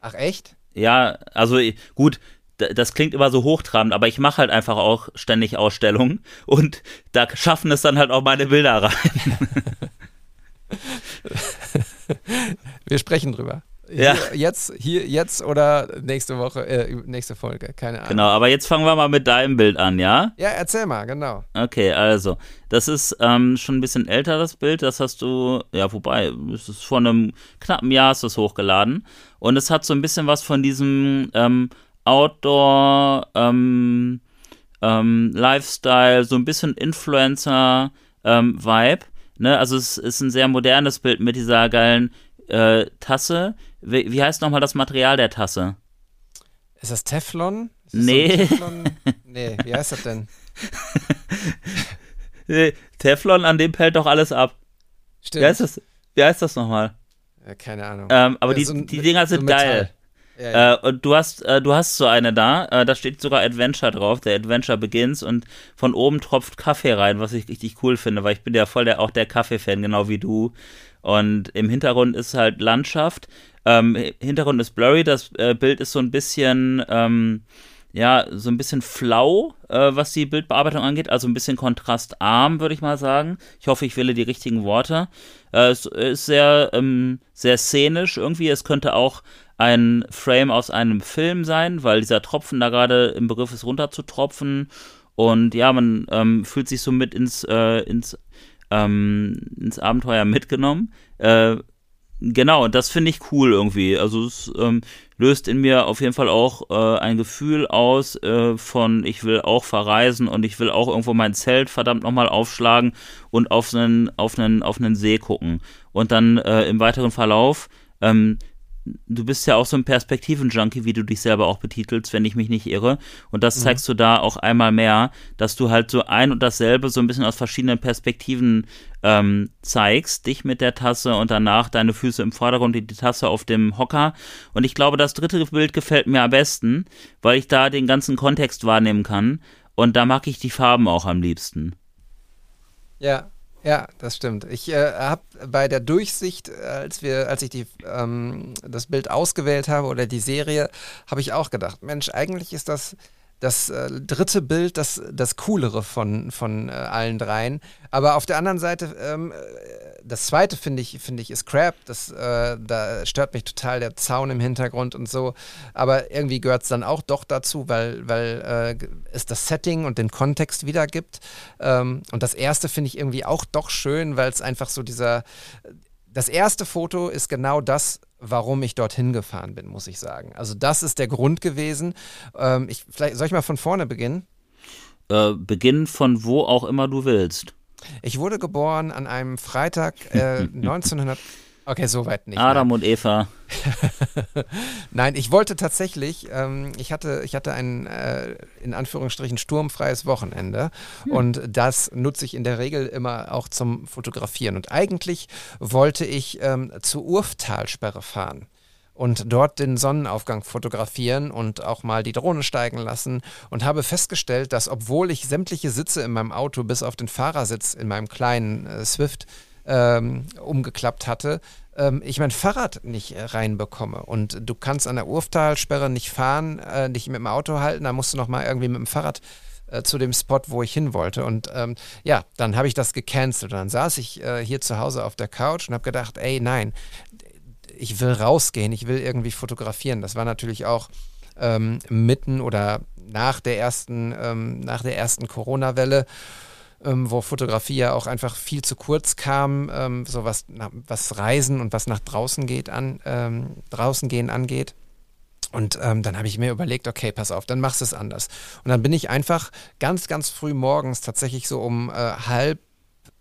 Ach echt? Ja, also gut, das klingt immer so hochtrabend, aber ich mache halt einfach auch ständig Ausstellungen und da schaffen es dann halt auch meine Bilder rein. Wir sprechen drüber. Ja. Hier, jetzt, hier, jetzt oder nächste Woche, äh, nächste Folge, keine Ahnung. Genau, aber jetzt fangen wir mal mit deinem Bild an, ja? Ja, erzähl mal, genau. Okay, also, das ist ähm, schon ein bisschen älter, das Bild. Das hast du, ja, wobei, es ist vor einem knappen Jahr ist das hochgeladen. Und es hat so ein bisschen was von diesem ähm, Outdoor, ähm, ähm, Lifestyle, so ein bisschen Influencer-Vibe. ne? Also, es ist ein sehr modernes Bild mit dieser geilen äh, Tasse. Wie, wie heißt nochmal das Material der Tasse? Ist das Teflon? Ist das Nee. So Teflon? nee, wie heißt das denn? Äh, Teflon, an dem pellt doch alles ab. Stimmt. Wie heißt das, wie heißt das nochmal? Ja, keine Ahnung. Ähm, aber Ja, die, so ein- die Dinger so sind Metall. geil. Ja, ja. Äh, und du hast, äh, du hast so eine da, äh, da steht sogar Adventure drauf, der Adventure Begins und von oben tropft Kaffee rein, was ich richtig cool finde, weil ich bin ja voll der, auch der Kaffee-Fan, genau wie du. Und im Hintergrund ist halt Landschaft. Ähm, Hintergrund ist blurry, das äh, Bild ist so ein bisschen, ähm, ja, so ein bisschen flau, äh, was die Bildbearbeitung angeht, also ein bisschen kontrastarm, würde ich mal sagen. Ich hoffe, ich wähle die richtigen Worte. Äh, es ist sehr, ähm, sehr szenisch irgendwie. Es könnte auch ein Frame aus einem Film sein, weil dieser Tropfen da gerade im Begriff ist, runterzutropfen. Und ja, man ähm, fühlt sich so mit ins, äh, ins, ähm, ins Abenteuer mitgenommen. Äh, genau, das finde ich cool irgendwie. Also es ähm, löst in mir auf jeden Fall auch äh, ein Gefühl aus äh, von, ich will auch verreisen und ich will auch irgendwo mein Zelt verdammt nochmal aufschlagen und auf einen, auf einen, auf einen See gucken. Und dann äh, im weiteren Verlauf, ähm, du bist ja auch so ein Perspektiven-Junkie, wie du dich selber auch betitelst, wenn ich mich nicht irre. Und das zeigst du da auch einmal mehr, dass du halt so ein und dasselbe so ein bisschen aus verschiedenen Perspektiven ähm, zeigst, dich mit der Tasse und danach deine Füße im Vordergrund, die Tasse auf dem Hocker. Und ich glaube, das dritte Bild gefällt mir am besten, weil ich da den ganzen Kontext wahrnehmen kann. Und da mag ich die Farben auch am liebsten. Ja, Ja, das stimmt. Ich äh, habe bei der Durchsicht, äh, als wir, als ich die, ähm, das Bild ausgewählt habe oder die Serie, habe ich auch gedacht, Mensch, eigentlich ist das das äh, dritte Bild das, das coolere von, von äh, allen dreien. Aber auf der anderen Seite, ähm, äh, das zweite finde ich, finde ich, ist Crab. Das, äh, da stört mich total der Zaun im Hintergrund und so. Aber irgendwie gehört es dann auch doch dazu, weil, weil äh, es das Setting und den Kontext wiedergibt. Ähm, und das erste finde ich irgendwie auch doch schön, weil es einfach so dieser das erste Foto ist genau das, warum ich dorthin gefahren bin, muss ich sagen. Also das ist der Grund gewesen. Ähm, ich, vielleicht soll ich mal von vorne beginnen? Äh, beginn von wo auch immer du willst. Ich wurde geboren an einem Freitag äh, 1900. Okay, soweit nicht. Adam nein. und Eva. nein, ich wollte tatsächlich, ähm, ich hatte, ich hatte ein äh, in Anführungsstrichen sturmfreies Wochenende hm. und das nutze ich in der Regel immer auch zum Fotografieren. Und eigentlich wollte ich ähm, zur Urftalsperre fahren und dort den Sonnenaufgang fotografieren und auch mal die Drohne steigen lassen und habe festgestellt, dass obwohl ich sämtliche Sitze in meinem Auto bis auf den Fahrersitz in meinem kleinen äh, Swift ähm, umgeklappt hatte, ähm, ich mein Fahrrad nicht äh, reinbekomme. Und du kannst an der Urftalsperre nicht fahren, äh, nicht mit dem Auto halten, da musst du nochmal irgendwie mit dem Fahrrad äh, zu dem Spot, wo ich hin wollte. Und ähm, ja, dann habe ich das gecancelt. Und dann saß ich äh, hier zu Hause auf der Couch und habe gedacht, ey, nein, ich will rausgehen, ich will irgendwie fotografieren. Das war natürlich auch ähm, mitten oder nach der ersten, ähm, nach der ersten Corona-Welle ähm, wo Fotografie ja auch einfach viel zu kurz kam, ähm, so was, na, was Reisen und was nach draußen geht an, ähm, draußen gehen angeht. Und ähm, dann habe ich mir überlegt, okay, pass auf, dann machst du es anders. Und dann bin ich einfach ganz, ganz früh morgens, tatsächlich so um äh, halb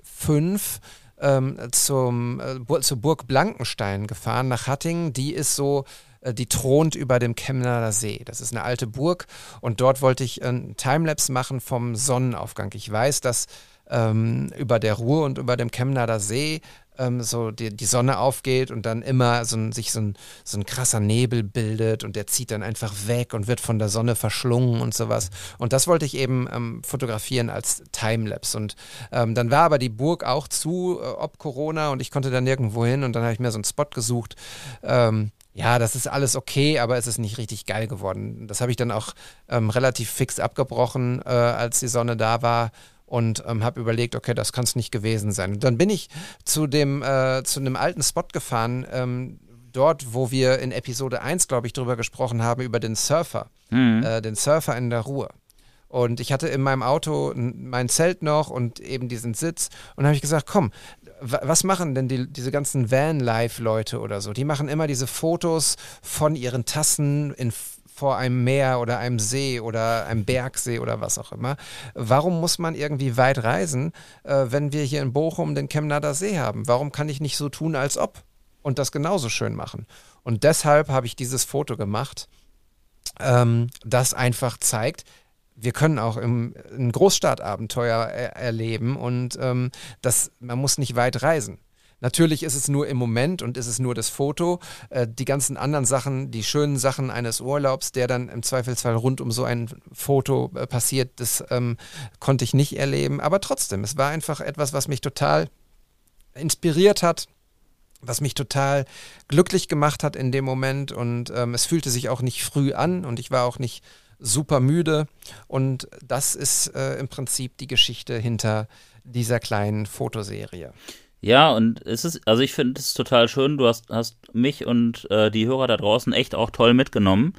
fünf, ähm, zum, äh, zur Burg Blankenstein gefahren, nach Hattingen. Die ist so die thront über dem Chemnader See. Das ist eine alte Burg und dort wollte ich einen Timelapse machen vom Sonnenaufgang. Ich weiß, dass ähm, über der Ruhr und über dem Chemnader See ähm, so die, die Sonne aufgeht und dann immer so ein, sich so ein, so ein krasser Nebel bildet und der zieht dann einfach weg und wird von der Sonne verschlungen und sowas. Und das wollte ich eben ähm, fotografieren als Timelapse. Und ähm, dann war aber die Burg auch zu, äh, ob Corona und ich konnte da nirgendwo hin und dann habe ich mir so einen Spot gesucht. Ähm, ja, das ist alles okay, aber es ist nicht richtig geil geworden. Das habe ich dann auch ähm, relativ fix abgebrochen, äh, als die Sonne da war und ähm, habe überlegt, okay, das kann es nicht gewesen sein. Und dann bin ich zu dem, äh, zu einem alten Spot gefahren, ähm, dort, wo wir in Episode 1, glaube ich, drüber gesprochen haben, über den Surfer, mhm. äh, den Surfer in der Ruhr. Und ich hatte in meinem Auto mein Zelt noch und eben diesen Sitz. Und habe ich gesagt, komm, was machen denn die, diese ganzen Van-Life-Leute oder so? Die machen immer diese Fotos von ihren Tassen in, vor einem Meer oder einem See oder einem Bergsee oder was auch immer. Warum muss man irgendwie weit reisen, äh, wenn wir hier in Bochum den Chemnader See haben? Warum kann ich nicht so tun, als ob? Und das genauso schön machen. Und deshalb habe ich dieses Foto gemacht, ähm, das einfach zeigt, wir können auch im, ein Großstadtabenteuer er, erleben und ähm, das, man muss nicht weit reisen. Natürlich ist es nur im Moment und ist es nur das Foto. Äh, die ganzen anderen Sachen, die schönen Sachen eines Urlaubs, der dann im Zweifelsfall rund um so ein Foto äh, passiert, das ähm, konnte ich nicht erleben. Aber trotzdem, es war einfach etwas, was mich total inspiriert hat, was mich total glücklich gemacht hat in dem Moment. Und ähm, es fühlte sich auch nicht früh an und ich war auch nicht super müde. Und das ist äh, im Prinzip die Geschichte hinter dieser kleinen Fotoserie. Ja, und es ist, also ich finde es total schön. Du hast, hast mich und äh, die Hörer da draußen echt auch toll mitgenommen.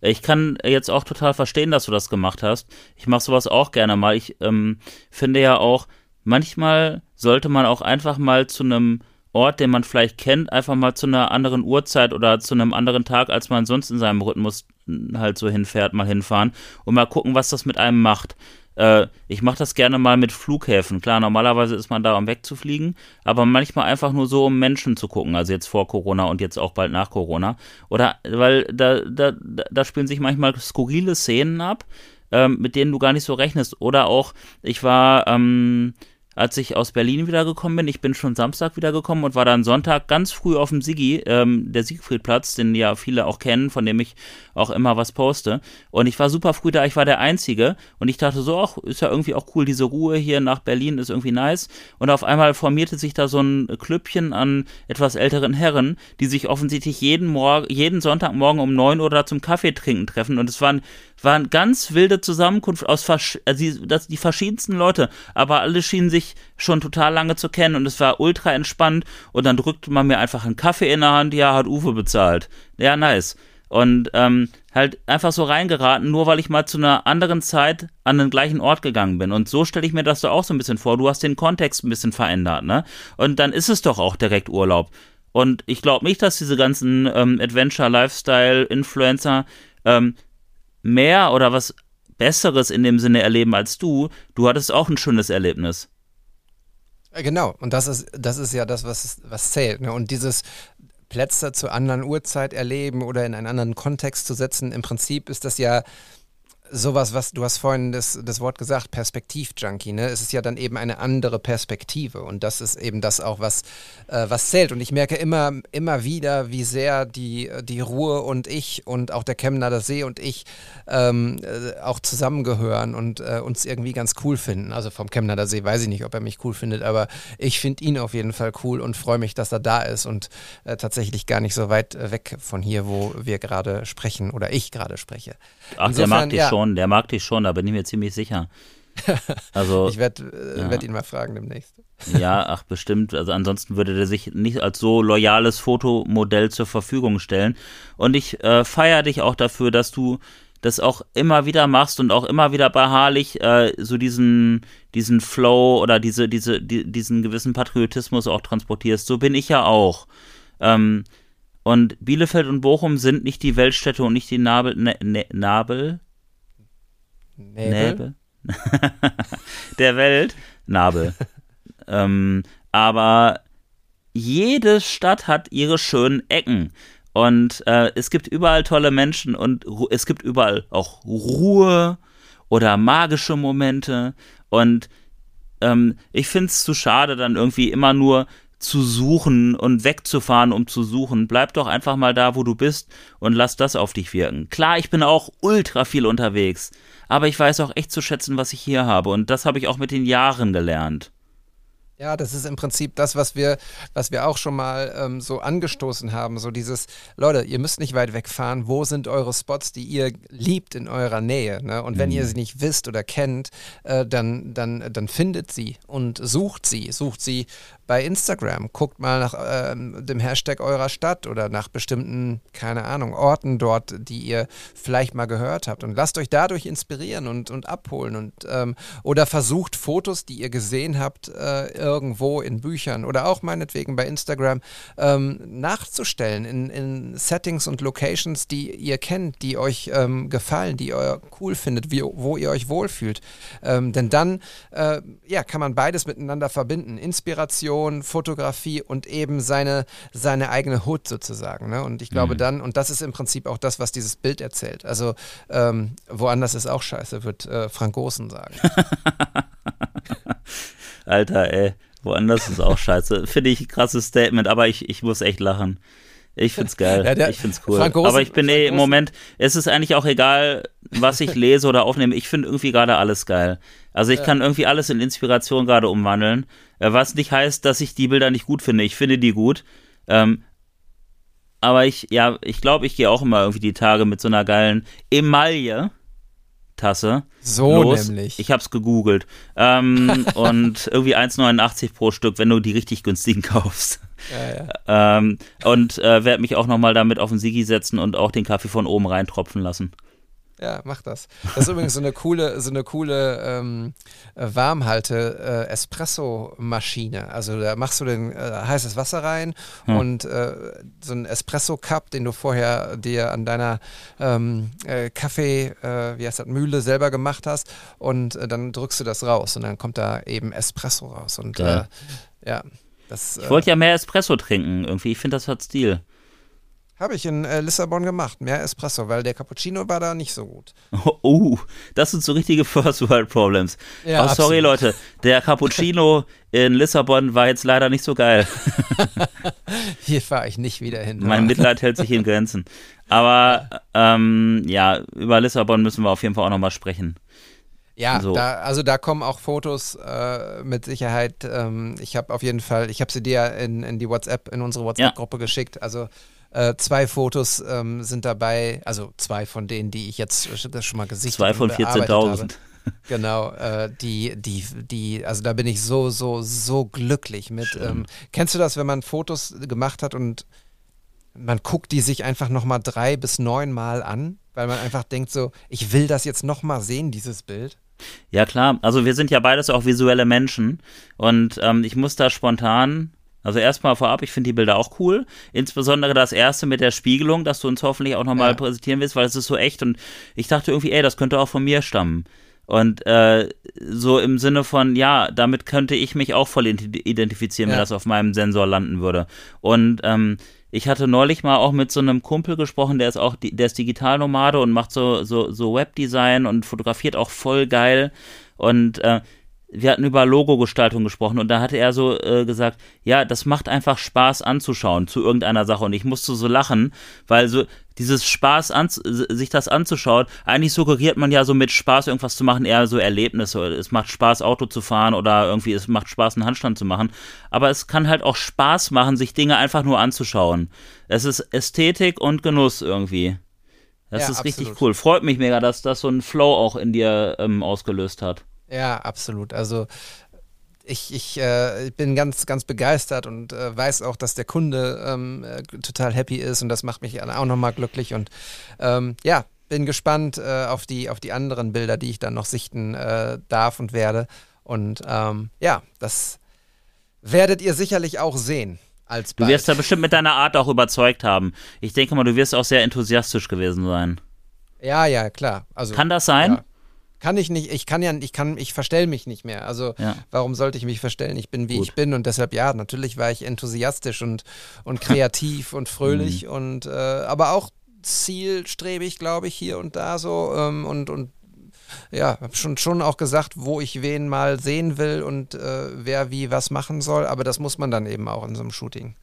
Ich kann jetzt auch total verstehen, dass du das gemacht hast. Ich mache sowas auch gerne mal. Ich ähm, finde ja auch, manchmal sollte man auch einfach mal zu einem Ort, den man vielleicht kennt, einfach mal zu einer anderen Uhrzeit oder zu einem anderen Tag, als man sonst in seinem Rhythmus halt so hinfährt, mal hinfahren und mal gucken, was das mit einem macht. Äh, ich mache das gerne mal mit Flughäfen. Klar, normalerweise ist man da, um wegzufliegen, aber manchmal einfach nur so, um Menschen zu gucken. Also jetzt vor Corona und jetzt auch bald nach Corona. Oder, weil da, da, da spielen sich manchmal skurrile Szenen ab, ähm, mit denen du gar nicht so rechnest. Oder auch, ich war, ähm, als ich aus Berlin wiedergekommen bin. Ich bin schon Samstag wiedergekommen und war dann Sonntag ganz früh auf dem Sigi, ähm, der Siegfriedplatz, den ja viele auch kennen, von dem ich auch immer was poste. Und ich war super früh da, ich war der Einzige und ich dachte so, ach, ist ja irgendwie auch cool, diese Ruhe hier nach Berlin ist irgendwie nice. Und auf einmal formierte sich da so ein Klüppchen an etwas älteren Herren, die sich offensichtlich jeden Morgen, jeden Sonntagmorgen um neun Uhr da zum Kaffee trinken treffen. Und es waren waren ganz wilde Zusammenkunft aus also die, das, die verschiedensten Leute, aber alle schienen sich schon total lange zu kennen und es war ultra entspannt und dann drückte man mir einfach einen Kaffee in der Hand, ja, hat Uwe bezahlt. Ja, nice. Und ähm, halt einfach so reingeraten, nur weil ich mal zu einer anderen Zeit an den gleichen Ort gegangen bin. Und so stelle ich mir das so auch so ein bisschen vor. Du hast den Kontext ein bisschen verändert, ne? Und dann ist es doch auch direkt Urlaub. Und ich glaube nicht, dass diese ganzen ähm, Adventure-Lifestyle-Influencer ähm, mehr oder was Besseres in dem Sinne erleben als du. Du hattest auch ein schönes Erlebnis. Genau, und das ist, das ist ja das, was, was zählt. Ne? Und dieses Plätze zur anderen Uhrzeit erleben oder in einen anderen Kontext zu setzen, im Prinzip ist das ja sowas, was du hast vorhin das, das Wort gesagt, Perspektiv-Junkie, ne? Es ist ja dann eben eine andere Perspektive und das ist eben das auch, was, äh, was zählt. Und ich merke immer, immer wieder, wie sehr die, die Ruhe und ich und auch der Chemnader See und ich ähm, äh, auch zusammengehören und äh, uns irgendwie ganz cool finden. Also vom Chemnader See weiß ich nicht, ob er mich cool findet, aber ich finde ihn auf jeden Fall cool und freue mich, dass er da ist und äh, tatsächlich gar nicht so weit weg von hier, wo wir gerade sprechen oder ich gerade spreche. Ach, Insofern, der mag dich ja, schon, der mag dich schon, da bin ich mir ziemlich sicher. Also, ich werde äh, ja. werd ihn mal fragen demnächst. Ja, ach bestimmt. Also ansonsten würde der sich nicht als so loyales Fotomodell zur Verfügung stellen. Und ich äh, feiere dich auch dafür, dass du das auch immer wieder machst und auch immer wieder beharrlich äh, so diesen, diesen Flow oder diese, diese, die, diesen gewissen Patriotismus auch transportierst. So bin ich ja auch. Ähm, und Bielefeld und Bochum sind nicht die Weltstädte und nicht die Nabel, ne, ne, Nabel? Näbel? der Welt. Nabel. ähm, aber jede Stadt hat ihre schönen Ecken. Und äh, es gibt überall tolle Menschen und es gibt überall auch Ruhe oder magische Momente. Und ähm, ich finde es zu schade, dann irgendwie immer nur zu suchen und wegzufahren, um zu suchen. Bleib doch einfach mal da, wo du bist und lass das auf dich wirken. Klar, ich bin auch ultra viel unterwegs, aber ich weiß auch echt zu schätzen, was ich hier habe und das habe ich auch mit den Jahren gelernt. Ja, das ist im Prinzip das, was wir, was wir auch schon mal ähm, so angestoßen haben. So dieses, Leute, ihr müsst nicht weit wegfahren. Wo sind eure Spots, die ihr liebt in eurer Nähe? Ne? Und wenn mhm. ihr sie nicht wisst oder kennt, äh, dann, dann, dann findet sie und sucht sie. Sucht sie bei Instagram. Guckt mal nach ähm, dem Hashtag eurer Stadt oder nach bestimmten, keine Ahnung, Orten dort, die ihr vielleicht mal gehört habt. Und lasst euch dadurch inspirieren und, und abholen. Und, ähm, oder versucht Fotos, die ihr gesehen habt, äh, irgendwo in Büchern oder auch meinetwegen bei Instagram ähm, nachzustellen in, in Settings und Locations, die ihr kennt, die euch ähm, gefallen, die ihr cool findet, wie, wo ihr euch wohlfühlt. Ähm, denn dann äh, ja, kann man beides miteinander verbinden. Inspiration Animation, Fotografie und eben seine, seine eigene Hood sozusagen. Ne? Und ich glaube mhm. dann, und das ist im Prinzip auch das, was dieses Bild erzählt. Also ähm, woanders ist auch scheiße, wird äh, Frank Gosen sagen. Alter, ey, woanders ist auch scheiße. Finde ich ein krasses Statement, aber ich, ich muss echt lachen. Ich find's geil. Ja, der, ich find's cool. Aber ich bin eh im Moment, es ist eigentlich auch egal, was ich lese oder aufnehme. Ich finde irgendwie gerade alles geil. Also ich ja. kann irgendwie alles in Inspiration gerade umwandeln. Äh, was nicht heißt, dass ich die Bilder nicht gut finde. Ich finde die gut. Ähm, aber ich, ja, ich glaube, ich gehe auch immer irgendwie die Tage mit so einer geilen Emaille. Tasse. So los. nämlich. Ich habe es gegoogelt. Ähm, und irgendwie 1,89 pro Stück, wenn du die richtig günstigen kaufst. Ja, ja. Ähm, und äh, werde mich auch nochmal damit auf den Sigi setzen und auch den Kaffee von oben reintropfen lassen. Ja, mach das. Das ist übrigens so eine coole, so eine coole ähm, Warmhalte äh, Espresso-Maschine. Also da machst du den äh, heißes Wasser rein hm. und äh, so ein Espresso-Cup, den du vorher dir an deiner ähm, äh, Kaffee, äh, wie heißt das, Mühle selber gemacht hast und äh, dann drückst du das raus und dann kommt da eben Espresso raus. Und ja, das, ich wollte ja mehr Espresso trinken irgendwie. Ich finde, das hat Stil. Habe ich in äh, Lissabon gemacht, mehr Espresso, weil der Cappuccino war da nicht so gut. Oh, oh, das sind so richtige First World Problems. Ja, oh, sorry. Leute. Der Cappuccino in Lissabon war jetzt leider nicht so geil. Hier fahre ich nicht wieder hin. Mein Mitleid hält sich in Grenzen. Aber ähm, ja, über Lissabon müssen wir auf jeden Fall auch nochmal sprechen. Ja, So. da, also da kommen auch Fotos äh, mit Sicherheit. Ähm, ich habe auf jeden Fall, ich habe sie dir in, in die WhatsApp, in unsere WhatsApp-Gruppe geschickt. Also äh, zwei Fotos ähm, sind dabei, also zwei von denen, die ich jetzt schon mal gesichtet Zwei von und bearbeitet 14.000. habe. Genau, äh, die, die, die, also da bin ich so, so, so glücklich mit. Ähm, kennst du das, wenn man Fotos gemacht hat und man guckt die sich einfach nochmal drei bis neun Mal an, weil man einfach denkt so, ich will das jetzt nochmal sehen, dieses Bild. Ja, klar. Also wir sind ja beides auch visuelle Menschen. Und ähm, ich muss da spontan. Also erstmal vorab, ich finde die Bilder auch cool. Insbesondere das erste mit der Spiegelung, das du uns hoffentlich auch nochmal Ja. präsentieren willst, weil es ist so echt. Und ich dachte irgendwie, ey, das könnte auch von mir stammen. Und äh, so im Sinne von, ja, damit könnte ich mich auch voll ident- identifizieren, wenn Ja. das auf meinem Sensor landen würde. Und ähm, ich hatte neulich mal auch mit so einem Kumpel gesprochen, der ist auch, der ist Digitalnomade und macht so, so, so Webdesign und fotografiert auch voll geil. Und äh, wir hatten über Logo-Gestaltung gesprochen und da hatte er so äh, gesagt, ja, das macht einfach Spaß anzuschauen zu irgendeiner Sache und ich musste so lachen, weil so dieses Spaß, an, sich das anzuschauen, eigentlich suggeriert man ja so mit Spaß irgendwas zu machen, eher so Erlebnisse. Es macht Spaß, Auto zu fahren oder irgendwie es macht Spaß, einen Handstand zu machen. Aber es kann halt auch Spaß machen, sich Dinge einfach nur anzuschauen. Es ist Ästhetik und Genuss irgendwie. Das Ja, ist richtig absolut. cool. Freut mich mega, dass das so einen Flow auch in dir ähm, ausgelöst hat. Ja, absolut. Also ich, ich äh, bin ganz, ganz begeistert und äh, weiß auch, dass der Kunde ähm, äh, total happy ist und das macht mich auch nochmal glücklich und ähm, ja, bin gespannt äh, auf, die, auf die anderen Bilder, die ich dann noch sichten äh, darf und werde. Und ähm, ja, das werdet ihr sicherlich auch sehen. Als Du wirst da bestimmt mit deiner Art auch überzeugt haben. Ich denke mal, du wirst auch sehr enthusiastisch gewesen sein. ja, ja, klar. Also, Kann das sein? Ja. Kann ich nicht, ich kann ja, ich kann, ich verstell mich nicht mehr. Also Ja. warum sollte ich mich verstellen? Ich bin wie Gut. ich bin und deshalb ja, natürlich war ich enthusiastisch und, und kreativ und fröhlich Mhm. und äh, aber auch zielstrebig, glaube ich, hier und da so ähm, und, und ja, habe schon, schon auch gesagt, wo ich wen mal sehen will und äh, wer wie was machen soll, aber das muss man dann eben auch in so einem Shooting.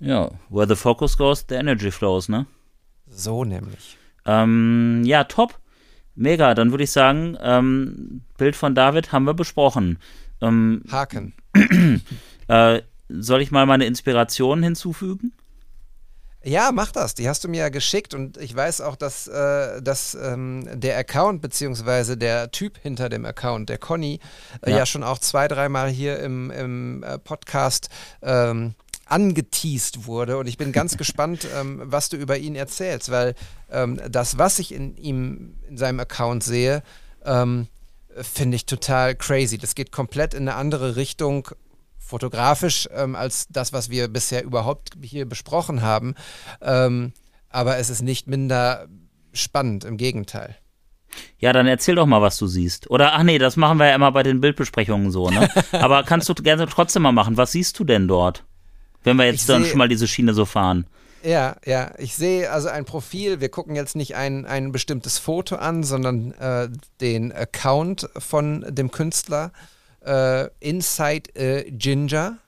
Ja. Where the focus goes, the energy flows, ne? So nämlich. Ähm, ja, top. Mega. Dann würde ich sagen, ähm, Bild von David haben wir besprochen. Ähm, Haken. äh, soll ich mal meine Inspiration hinzufügen? Ja, mach das. Die hast du mir ja geschickt und ich weiß auch, dass, äh, dass ähm, der Account beziehungsweise der Typ hinter dem Account, der Conny, äh, Ja. ja. schon auch zwei, dreimal hier im, im äh, Podcast ähm, angeteased wurde und ich bin ganz gespannt, ähm, was du über ihn erzählst, weil ähm, das, was ich in ihm, in seinem Account sehe, ähm, finde ich total crazy. Das geht komplett in eine andere Richtung fotografisch ähm, als das, was wir bisher überhaupt hier besprochen haben. Ähm, aber es ist nicht minder spannend, im Gegenteil. Ja, dann erzähl doch mal, was du siehst. Oder, ach nee, das machen wir ja immer bei den Bildbesprechungen so, ne? Aber kannst du gerne trotzdem mal machen. Was siehst du denn dort? Wenn wir jetzt Ich dann schon mal diese Schiene so fahren. Ja, ja, ich sehe also ein Profil. Wir gucken jetzt nicht ein, ein bestimmtes Foto an, sondern äh, den Account von dem Künstler. Äh, Inside äh, Ginger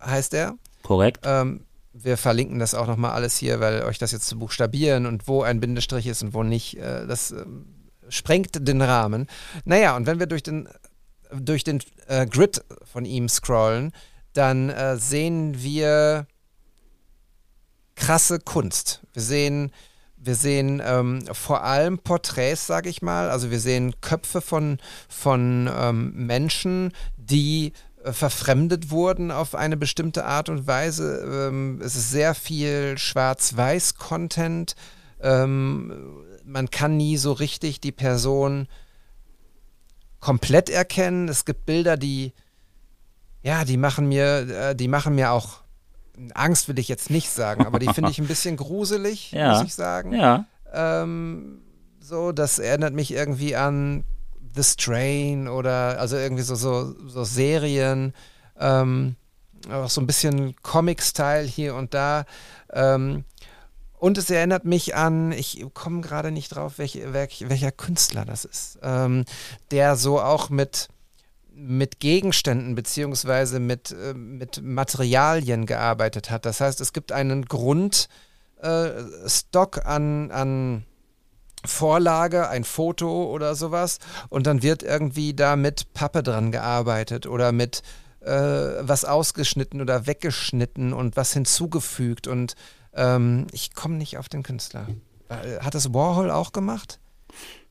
heißt er. Korrekt? Ähm, wir verlinken das auch nochmal alles hier, weil euch das jetzt zu buchstabieren und wo ein Bindestrich ist und wo nicht, äh, das ähm, sprengt den Rahmen. Naja, und wenn wir durch den, durch den äh, Grid von ihm scrollen, dann äh, sehen wir krasse Kunst. Wir sehen, wir sehen ähm, vor allem Porträts, sage ich mal. Also wir sehen Köpfe von, von ähm, Menschen, die äh, verfremdet wurden auf eine bestimmte Art und Weise. Ähm, es ist sehr viel Schwarz-Weiß-Content. Ähm, man kann nie so richtig die Person komplett erkennen. Es gibt Bilder, die ja, die machen mir, äh, die machen mir auch Angst, will ich jetzt nicht sagen, aber die finde ich ein bisschen gruselig, Ja. muss ich sagen. Ja. Ähm, so, das erinnert mich irgendwie an The Strain oder also irgendwie so, so, so Serien, ähm, auch so ein bisschen Comic-Style hier und da. Ähm, Und es erinnert mich an, ich komme gerade nicht drauf, welche, welch, welcher Künstler das ist, ähm, der so auch mit, mit Gegenständen beziehungsweise mit, äh, mit Materialien gearbeitet hat. Das heißt, es gibt einen Grundstock äh, an, an Vorlage, ein Foto oder sowas und dann wird irgendwie da mit Pappe dran gearbeitet oder mit äh, was ausgeschnitten oder weggeschnitten und was hinzugefügt und ähm, ich komme nicht auf den Künstler. Äh, hat das Warhol auch gemacht?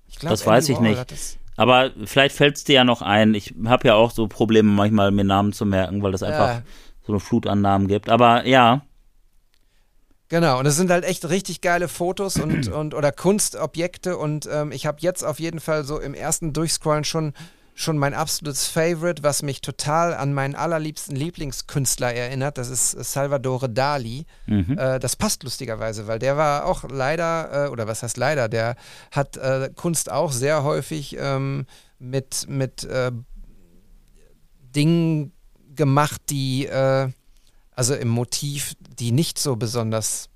Ich glaub, das weiß Andy ich Warhol nicht. Aber vielleicht fällt es dir ja noch ein. Ich habe ja auch so Probleme manchmal, mir Namen zu merken, weil es einfach ja. so eine Flut an Namen gibt. Aber ja. Genau, und es sind halt echt richtig geile Fotos und, und oder Kunstobjekte und ähm, ich habe jetzt auf jeden Fall so im ersten Durchscrollen schon schon mein absolutes Favorite, was mich total an meinen allerliebsten Lieblingskünstler erinnert. Das ist Salvador Dali. Mhm. Äh, das passt lustigerweise, weil der war auch leider, äh, oder was heißt leider, der hat äh, Kunst auch sehr häufig ähm, mit, mit äh, Dingen gemacht, die, äh, also im Motiv, die nicht so besonders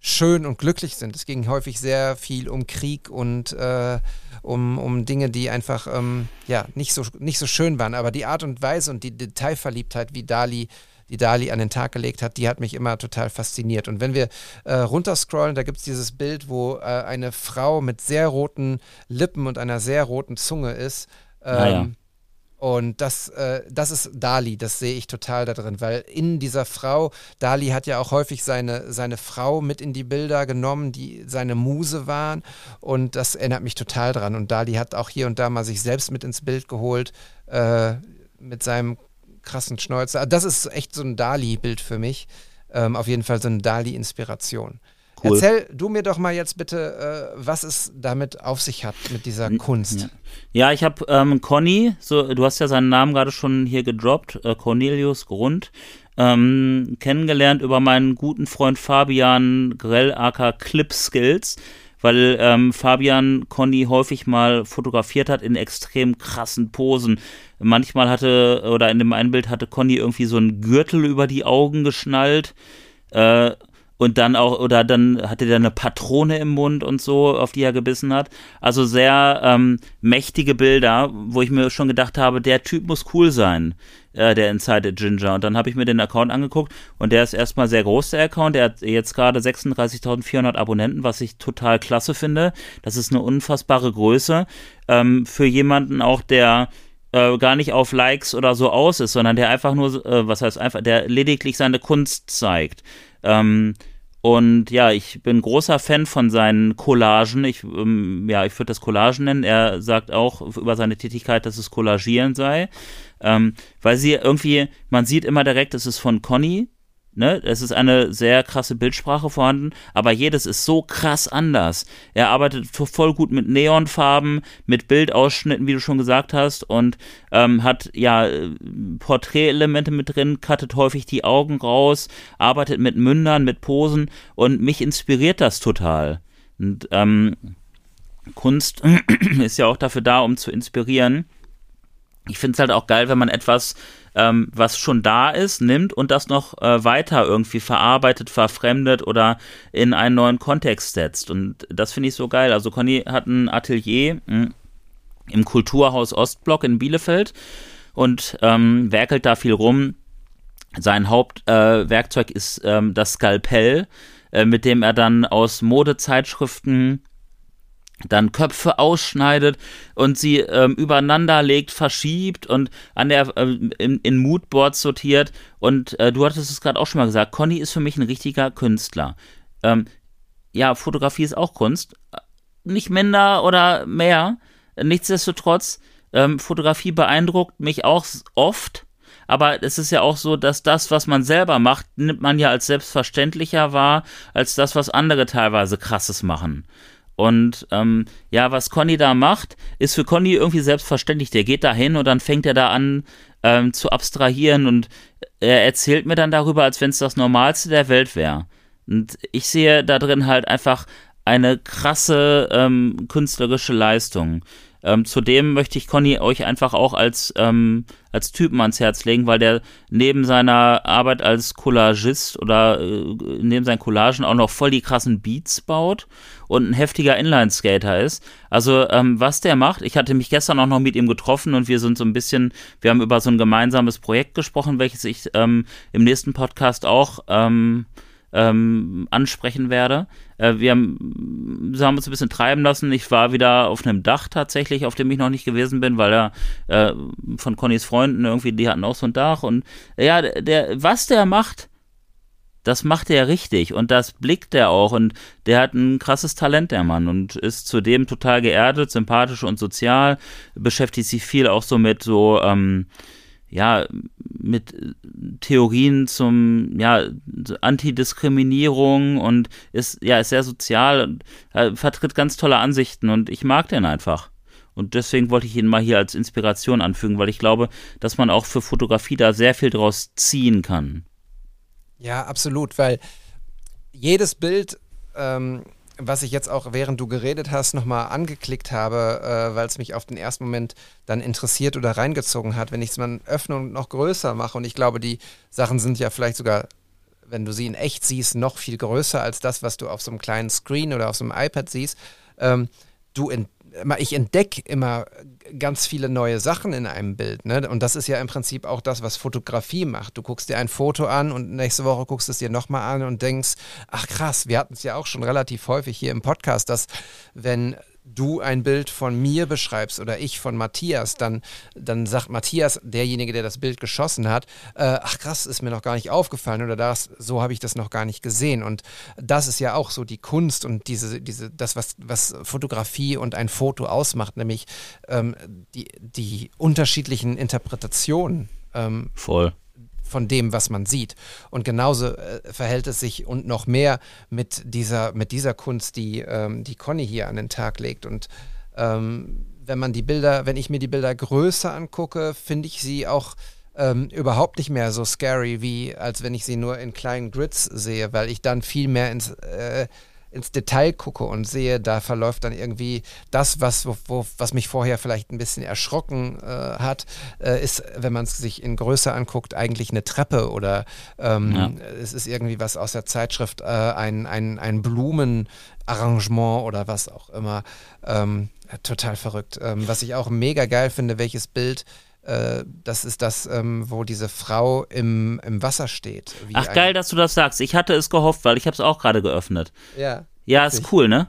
schön und glücklich sind. Es ging häufig sehr viel um Krieg und äh, um, um Dinge, die einfach ähm, ja, nicht, so, nicht so schön waren. Aber die Art und Weise und die Detailverliebtheit, wie Dali die Dali an den Tag gelegt hat, die hat mich immer total fasziniert. Und wenn wir äh, runterscrollen, da gibt es dieses Bild, wo äh, eine Frau mit sehr roten Lippen und einer sehr roten Zunge ist. Ähm, ah, ja. Und das, äh, das ist Dali, das sehe ich total da drin, weil in dieser Frau, Dali hat ja auch häufig seine, seine Frau mit in die Bilder genommen, die seine Muse waren. Und das erinnert mich total dran. Und Dali hat auch hier und da mal sich selbst mit ins Bild geholt, äh, mit seinem krassen Schnäuzer. Das ist echt so ein Dali-Bild für mich. Ähm, auf jeden Fall so eine Dali-Inspiration. Cool. Erzähl du mir doch mal jetzt bitte, äh, was es damit auf sich hat, mit dieser Kunst. Ja, ich habe ähm, Conny, so, du hast ja seinen Namen gerade schon hier gedroppt, äh, Cornelius Grund, ähm, kennengelernt über meinen guten Freund Fabian Grell aka Clip Skills, weil ähm, Fabian Conny häufig mal fotografiert hat in extrem krassen Posen. Manchmal hatte, oder in dem einen Bild hatte Conny irgendwie so einen Gürtel über die Augen geschnallt. Äh, und dann auch, oder dann hatte der eine Patrone im Mund und so, auf die er gebissen hat. Also sehr ähm, mächtige Bilder, wo ich mir schon gedacht habe, der Typ muss cool sein, äh, der Inside Ginger. Und dann habe ich mir den Account angeguckt und der ist erstmal sehr groß, der Account. Der hat jetzt gerade 36.400 Abonnenten, was ich total klasse finde. Das ist eine unfassbare Größe. Ähm, für jemanden auch, der äh, gar nicht auf Likes oder so aus ist, sondern der einfach nur, äh, was heißt einfach, der lediglich seine Kunst zeigt. Ähm, und ja, ich bin großer Fan von seinen Collagen. Ich, ähm, ja, ich würde das Collagen nennen. Er sagt auch über seine Tätigkeit, dass es Collagieren sei. Ähm, weil sie irgendwie, man sieht immer direkt, es ist von Conny, Ne, es ist eine sehr krasse Bildsprache vorhanden, aber jedes ist so krass anders. Er arbeitet voll gut mit Neonfarben, mit Bildausschnitten, wie du schon gesagt hast, und ähm, hat ja Porträtelemente mit drin, cuttet häufig die Augen raus, arbeitet mit Mündern, mit Posen und mich inspiriert das total. Und ähm, Kunst ist ja auch dafür da, um zu inspirieren. Ich finde es halt auch geil, wenn man etwas ähm, was schon da ist, nimmt und das noch äh, weiter irgendwie verarbeitet, verfremdet oder in einen neuen Kontext setzt. Und das finde ich so geil. Also Conny hat ein Atelier hm, im Kulturhaus Ostblock in Bielefeld und ähm, werkelt da viel rum. Sein Hauptwerkzeug äh, ist ähm, das Skalpell, äh, mit dem er dann aus Modezeitschriften dann Köpfe ausschneidet und sie ähm, übereinander legt, verschiebt und an der äh, in, in Moodboards sortiert. Und äh, du hattest es gerade auch schon mal gesagt, Conny ist für mich ein richtiger Künstler. Ähm, ja, Fotografie ist auch Kunst. Nicht minder oder mehr. Nichtsdestotrotz, ähm, Fotografie beeindruckt mich auch oft. Aber es ist ja auch so, dass das, was man selber macht, nimmt man ja als selbstverständlicher wahr, als das, was andere teilweise krasses machen. Und ähm, ja, was Conny da macht, ist für Conny irgendwie selbstverständlich. Der geht da hin und dann fängt er da an ähm, zu abstrahieren und er erzählt mir dann darüber, als wenn es das Normalste der Welt wäre. Und ich sehe da drin halt einfach eine krasse ähm, künstlerische Leistung. ähm, zudem möchte ich Conny euch einfach auch als, ähm, als Typen ans Herz legen, weil der neben seiner Arbeit als Collagist oder äh, neben seinen Collagen auch noch voll die krassen Beats baut und ein heftiger Inline-Skater ist. Also ähm, was der macht, ich hatte mich gestern auch noch mit ihm getroffen und wir sind so ein bisschen, wir haben über so ein gemeinsames Projekt gesprochen, welches ich ähm, im nächsten Podcast auch ähm, ähm, ansprechen werde. Äh, wir, haben, wir haben uns ein bisschen treiben lassen. Ich war wieder auf einem Dach tatsächlich, auf dem ich noch nicht gewesen bin, weil er äh, von Connys Freunden irgendwie, die hatten auch so ein Dach und ja, der, was der macht, das macht er richtig und das blickt er auch und der hat ein krasses Talent, der Mann, und ist zudem total geerdet, sympathisch und sozial, beschäftigt sich viel auch so mit so, ähm, ja, mit Theorien zum, ja, Antidiskriminierung und ist, ja, ist sehr sozial und äh, vertritt ganz tolle Ansichten und ich mag den einfach. Und deswegen wollte ich ihn mal hier als Inspiration anfügen, weil ich glaube, dass man auch für Fotografie da sehr viel draus ziehen kann. Ja, absolut, weil jedes Bild ähm, was ich jetzt auch während du geredet hast nochmal angeklickt habe, äh, weil es mich auf den ersten Moment dann interessiert oder reingezogen hat, wenn ich es mal öffne und noch größer mache und ich glaube, die Sachen sind ja vielleicht sogar, wenn du sie in echt siehst, noch viel größer als das, was du auf so einem kleinen Screen oder auf so einem iPad siehst. Ähm, du entdeckst ich entdecke immer ganz viele neue Sachen in einem Bild. Ne? Und das ist ja im Prinzip auch das, was Fotografie macht. Du guckst dir ein Foto an und nächste Woche guckst es dir nochmal an und denkst, ach krass, wir hatten es ja auch schon relativ häufig hier im Podcast, dass wenn du ein Bild von mir beschreibst oder ich von Matthias, dann, dann sagt Matthias, derjenige, der das Bild geschossen hat, äh, ach krass, ist mir noch gar nicht aufgefallen oder das, so habe ich das noch gar nicht gesehen. Und das ist ja auch so die Kunst und diese, diese, das, was, was Fotografie und ein Foto ausmacht, nämlich ähm, die, die unterschiedlichen Interpretationen. Ähm, Voll von dem, was man sieht. Und genauso äh, verhält es sich und noch mehr mit dieser, mit dieser Kunst, die, ähm, die Conny hier an den Tag legt. Und ähm, wenn man die Bilder, wenn ich mir die Bilder größer angucke, finde ich sie auch ähm, überhaupt nicht mehr so scary, wie als wenn ich sie nur in kleinen Grids sehe, weil ich dann viel mehr ins äh, ins Detail gucke und sehe, da verläuft dann irgendwie das, was, wo, wo, was mich vorher vielleicht ein bisschen erschrocken äh, hat, äh, ist, wenn man es sich in Größe anguckt, eigentlich eine Treppe oder ähm, ja. es ist irgendwie was aus der Zeitschrift, äh, ein, ein, ein Blumenarrangement oder was auch immer. Ähm, total verrückt. Ähm, was ich auch mega geil finde, welches Bild äh, das ist das, ähm, wo diese Frau im, im Wasser steht. Ach geil, dass du das sagst. Ich hatte es gehofft, weil ich habe es auch gerade geöffnet. Ja. Ja, richtig. ist cool, ne?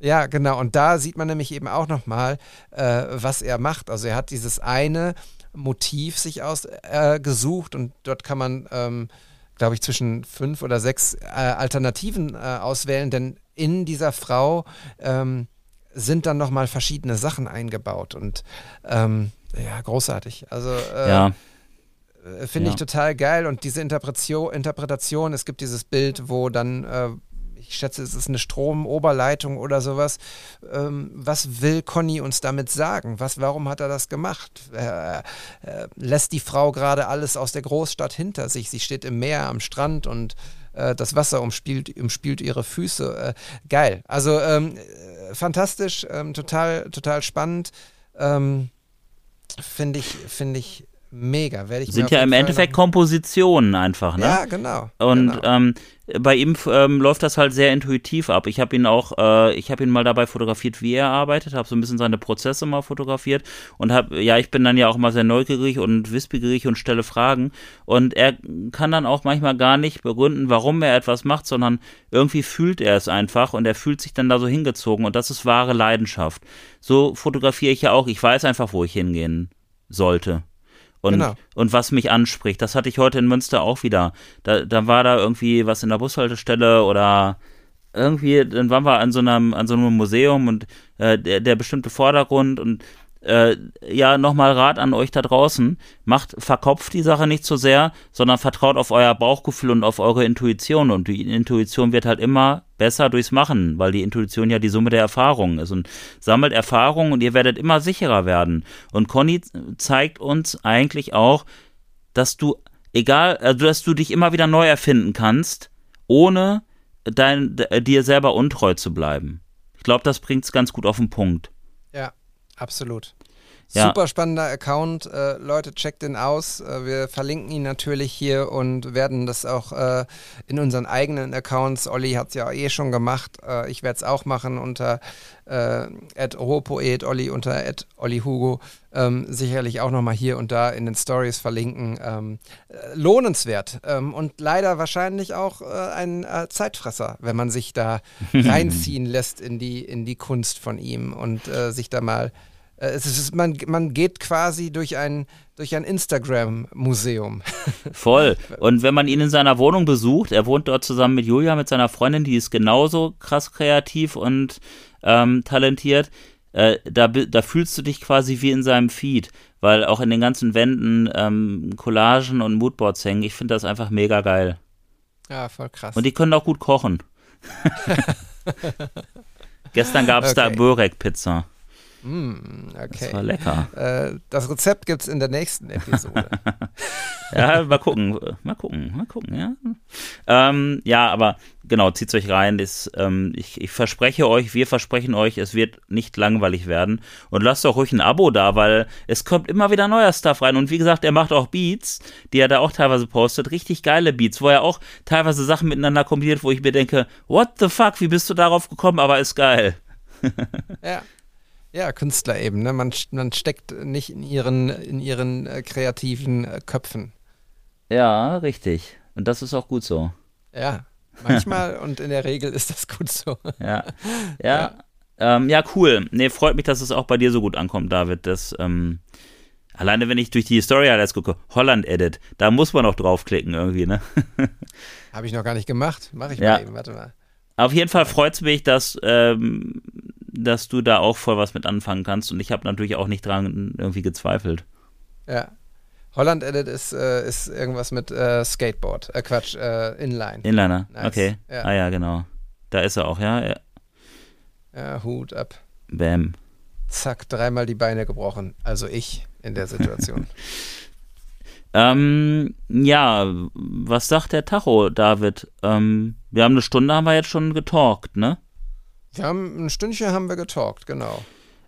Ja, genau. Und da sieht man nämlich eben auch nochmal, äh, was er macht. Also er hat dieses eine Motiv sich ausgesucht äh, und dort kann man, ähm, glaube ich, zwischen fünf oder sechs äh, Alternativen äh, auswählen, denn in dieser Frau ähm, sind dann nochmal verschiedene Sachen eingebaut und ähm, ja, großartig. Also äh, ja. Äh, finde ja. ich total geil. Und diese Interpretation, Interpretation, es gibt dieses Bild, wo dann, äh, ich schätze, es ist eine Stromoberleitung oder sowas. Ähm, was will Conny uns damit sagen? Was, warum hat er das gemacht? Äh, äh, lässt die Frau gerade alles aus der Großstadt hinter sich? Sie steht im Meer, am Strand und äh, das Wasser umspielt, umspielt ihre Füße. geil. Also ähm, fantastisch, ähm, total, total spannend. Ähm, Finde ich, finde ich mega. Werde ich Sind ja im Endeffekt Kompositionen einfach, ne? Ja, genau. Und genau. Ähm, bei ihm ähm, läuft das halt sehr intuitiv ab. Ich habe ihn auch, äh, ich habe ihn mal dabei fotografiert, wie er arbeitet, habe so ein bisschen seine Prozesse mal fotografiert und habe, ja, ich bin dann ja auch mal sehr neugierig und wissbegierig und stelle Fragen und er kann dann auch manchmal gar nicht begründen, warum er etwas macht, sondern irgendwie fühlt er es einfach und er fühlt sich dann da so hingezogen und das ist wahre Leidenschaft. So fotografiere ich ja auch. Ich weiß einfach, wo ich hingehen sollte und, genau. und was mich anspricht. Das hatte ich heute in Münster auch wieder. Da, da war da irgendwie was in der Bushaltestelle oder irgendwie, dann waren wir an so einem, an so einem Museum und äh, der, der bestimmte Vordergrund und äh, ja, nochmal Rat an euch da draußen. Macht, verkopft die Sache nicht so sehr, sondern vertraut auf euer Bauchgefühl und auf eure Intuition. Und die Intuition wird halt immer besser durchs Machen, weil die Intuition ja die Summe der Erfahrungen ist. Und sammelt Erfahrungen und ihr werdet immer sicherer werden. Und Conny zeigt uns eigentlich auch, dass du, egal, also dass du dich immer wieder neu erfinden kannst, ohne dein, dir selber untreu zu bleiben. Ich glaube, das bringt es ganz gut auf den Punkt. Ja, Absolut. Ja. Super spannender Account. Äh, Leute, checkt den aus. Äh, wir verlinken ihn natürlich hier und werden das auch äh, in unseren eigenen Accounts. Olli hat es ja eh schon gemacht. Äh, ich werde es auch machen unter äh, @rohpoet, Olli unter Olli Hugo. Ähm, sicherlich auch nochmal hier und da in den Stories verlinken. Ähm, äh, lohnenswert ähm, und leider wahrscheinlich auch äh, ein Zeitfresser, wenn man sich da reinziehen lässt in die, in die Kunst von ihm und sich da mal es ist, man, man geht quasi durch ein, durch ein Instagram-Museum. Voll. Und wenn man ihn in seiner Wohnung besucht, er wohnt dort zusammen mit Julia, mit seiner Freundin, die ist genauso krass kreativ und ähm, talentiert. Äh, da, da fühlst du dich quasi wie in seinem Feed, weil auch in den ganzen Wänden ähm, Collagen und Moodboards hängen. Ich finde das einfach mega geil. Ja, voll krass. Und die können auch gut kochen. Gestern gab es da Okay. Börek-Pizza. Mm, Das okay. war lecker. Äh, das Rezept gibt es in der nächsten Episode. Ja, mal gucken, mal gucken, mal gucken, ja. Ähm, ja, aber genau, zieht euch rein. Das, ähm, ich, ich verspreche euch, wir versprechen euch, es wird nicht langweilig werden. Und lasst auch ruhig ein Abo da, weil es kommt immer wieder neuer Stuff rein. Und wie gesagt, er macht auch Beats, die er da auch teilweise postet, richtig geile Beats, wo er auch teilweise Sachen miteinander kombiniert, wo ich mir denke, what the fuck, wie bist du darauf gekommen, aber ist geil. ja. Ja, Künstler eben. Ne? Man, man steckt nicht in ihren, in ihren äh, kreativen äh, Köpfen. Ja, richtig. Und das ist auch gut so. Ja, manchmal und in der Regel ist das gut so. Ja, ja, ähm, ja, cool. Nee, freut mich, dass es auch bei dir so gut ankommt, David. Das, ähm, alleine wenn ich durch die Story Highlights gucke, Holland Edit, da muss man auch draufklicken irgendwie, ne? Habe ich noch gar nicht gemacht. Mache ich Ja. mal eben. Warte mal. Auf jeden Fall freut es mich, dass, ähm, dass du da auch voll was mit anfangen kannst und ich habe natürlich auch nicht dran irgendwie gezweifelt. Ja. Holland Edit ist, äh, ist irgendwas mit äh, Skateboard. Äh, Quatsch, äh, Inline. Inliner, Nice. okay. Ja. Ah ja, genau. Da ist er auch, ja. ja. Ja, Hut ab. Bam. Zack, dreimal die Beine gebrochen. Also ich in der Situation. Ähm, ja, was sagt der Tacho, David? Ähm, wir haben eine Stunde, haben wir jetzt schon getalkt, ne? Wir haben ein Stündchen haben wir getalkt, genau.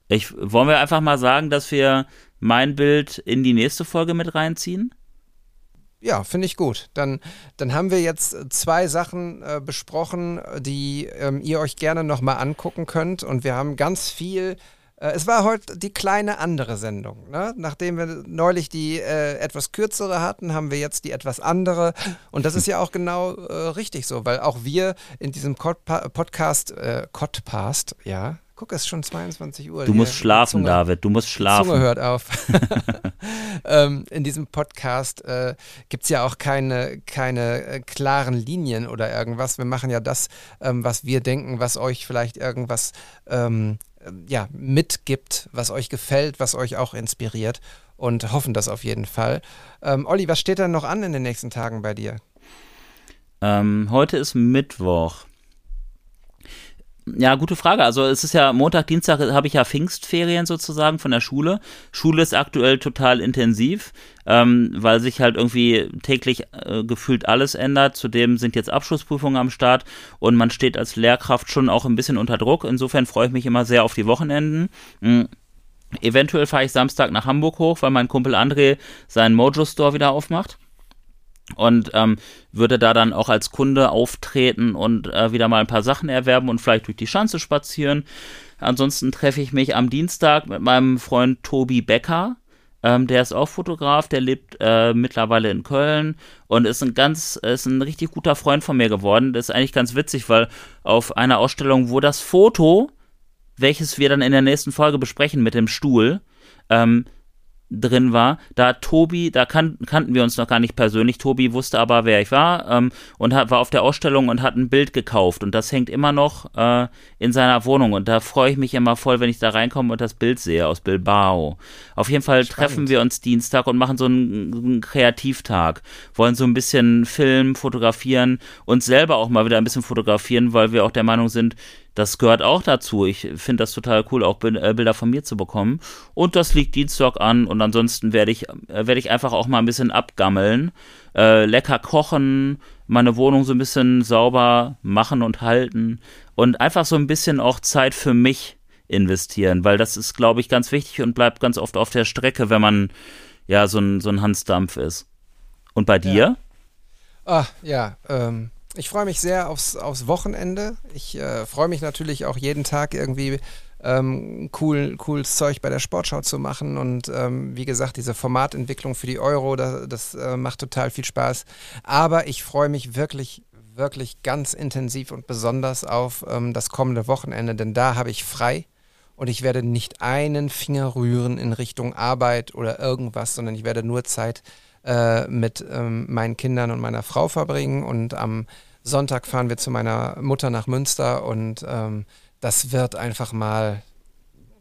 Ich, wollen wir einfach mal sagen, dass wir mein Bild in die nächste Folge mit reinziehen? Ja, finde ich gut. Dann, dann haben wir jetzt äh, zwei Sachen äh, besprochen, die ähm, ihr euch gerne nochmal angucken könnt. Und wir haben ganz viel. Äh, es war heute die kleine andere Sendung. Ne? Nachdem wir neulich die äh, etwas kürzere hatten, haben wir jetzt die etwas andere. Und das ist ja auch genau äh, richtig so, weil auch wir in diesem Codpa Podcast, äh, Codpast, ja. Guck, es ist schon 22 Uhr. Du musst schlafen, Zunge- David, du musst Zunge schlafen. hört auf. ähm, in diesem Podcast äh, gibt es ja auch keine, keine äh, klaren Linien oder irgendwas. Wir machen ja das, ähm, was wir denken, was euch vielleicht irgendwas ähm, ja, mitgibt, was euch gefällt, was euch auch inspiriert und hoffen das auf jeden Fall. Ähm, Olli, was steht denn noch an in den nächsten Tagen bei dir? Ähm, heute ist Mittwoch. Ja, gute Frage. Also es ist ja Montag, Dienstag habe ich ja Pfingstferien sozusagen von der Schule. Schule ist aktuell total intensiv, ähm, weil sich halt irgendwie täglich äh, gefühlt alles ändert. Zudem sind jetzt Abschlussprüfungen am Start und man steht als Lehrkraft schon auch ein bisschen unter Druck. Insofern freue ich mich immer sehr auf die Wochenenden. Mm. Eventuell fahre ich Samstag nach Hamburg hoch, weil mein Kumpel André seinen Mojo-Store wieder aufmacht und ähm, würde da dann auch als Kunde auftreten und äh, wieder mal ein paar Sachen erwerben und vielleicht durch die Schanze spazieren. Ansonsten treffe ich mich am Dienstag mit meinem Freund Tobi Becker. Ähm, der ist auch Fotograf, der lebt äh, mittlerweile in Köln und ist ein ganz, ist ein richtig guter Freund von mir geworden. Das ist eigentlich ganz witzig, weil auf einer Ausstellung, wo das Foto, welches wir dann in der nächsten Folge besprechen mit dem Stuhl, ähm, drin war. Da Tobi, da kan kannten wir uns noch gar nicht persönlich. Tobi wusste aber, wer ich war ähm, und hat, war auf der Ausstellung und hat ein Bild gekauft. Und das hängt immer noch äh, in seiner Wohnung. Und da freue ich mich immer voll, wenn ich da reinkomme und das Bild sehe aus Bilbao. Auf jeden Fall treffen wir uns Dienstag und machen so einen, einen Kreativtag. Wollen so ein bisschen filmen, fotografieren, uns selber auch mal wieder ein bisschen fotografieren, weil wir auch der Meinung sind, das gehört auch dazu. Ich finde das total cool, auch äh, Bilder von mir zu bekommen. Und das liegt Dienstag an. Und ansonsten werde ich, äh, werde ich einfach auch mal ein bisschen abgammeln, äh, lecker kochen, meine Wohnung so ein bisschen sauber machen und halten und einfach so ein bisschen auch Zeit für mich investieren, weil das ist, glaube ich, ganz wichtig und bleibt ganz oft auf der Strecke, wenn man ja so ein, so ein Hansdampf ist. Und bei dir? Ah, ja, ähm, ich freue mich sehr aufs, aufs Wochenende. Ich äh, freue mich natürlich auch jeden Tag irgendwie ähm, cool, cooles Zeug bei der Sportschau zu machen. Und ähm, wie gesagt, diese Formatentwicklung für die Euro, das, das äh, macht total viel Spaß. Aber ich freue mich wirklich, wirklich ganz intensiv und besonders auf ähm, das kommende Wochenende, denn da habe ich frei und ich werde nicht einen Finger rühren in Richtung Arbeit oder irgendwas, sondern ich werde nur Zeit äh, mit ähm, meinen Kindern und meiner Frau verbringen und am Sonntag fahren wir zu meiner Mutter nach Münster und ähm, das wird einfach mal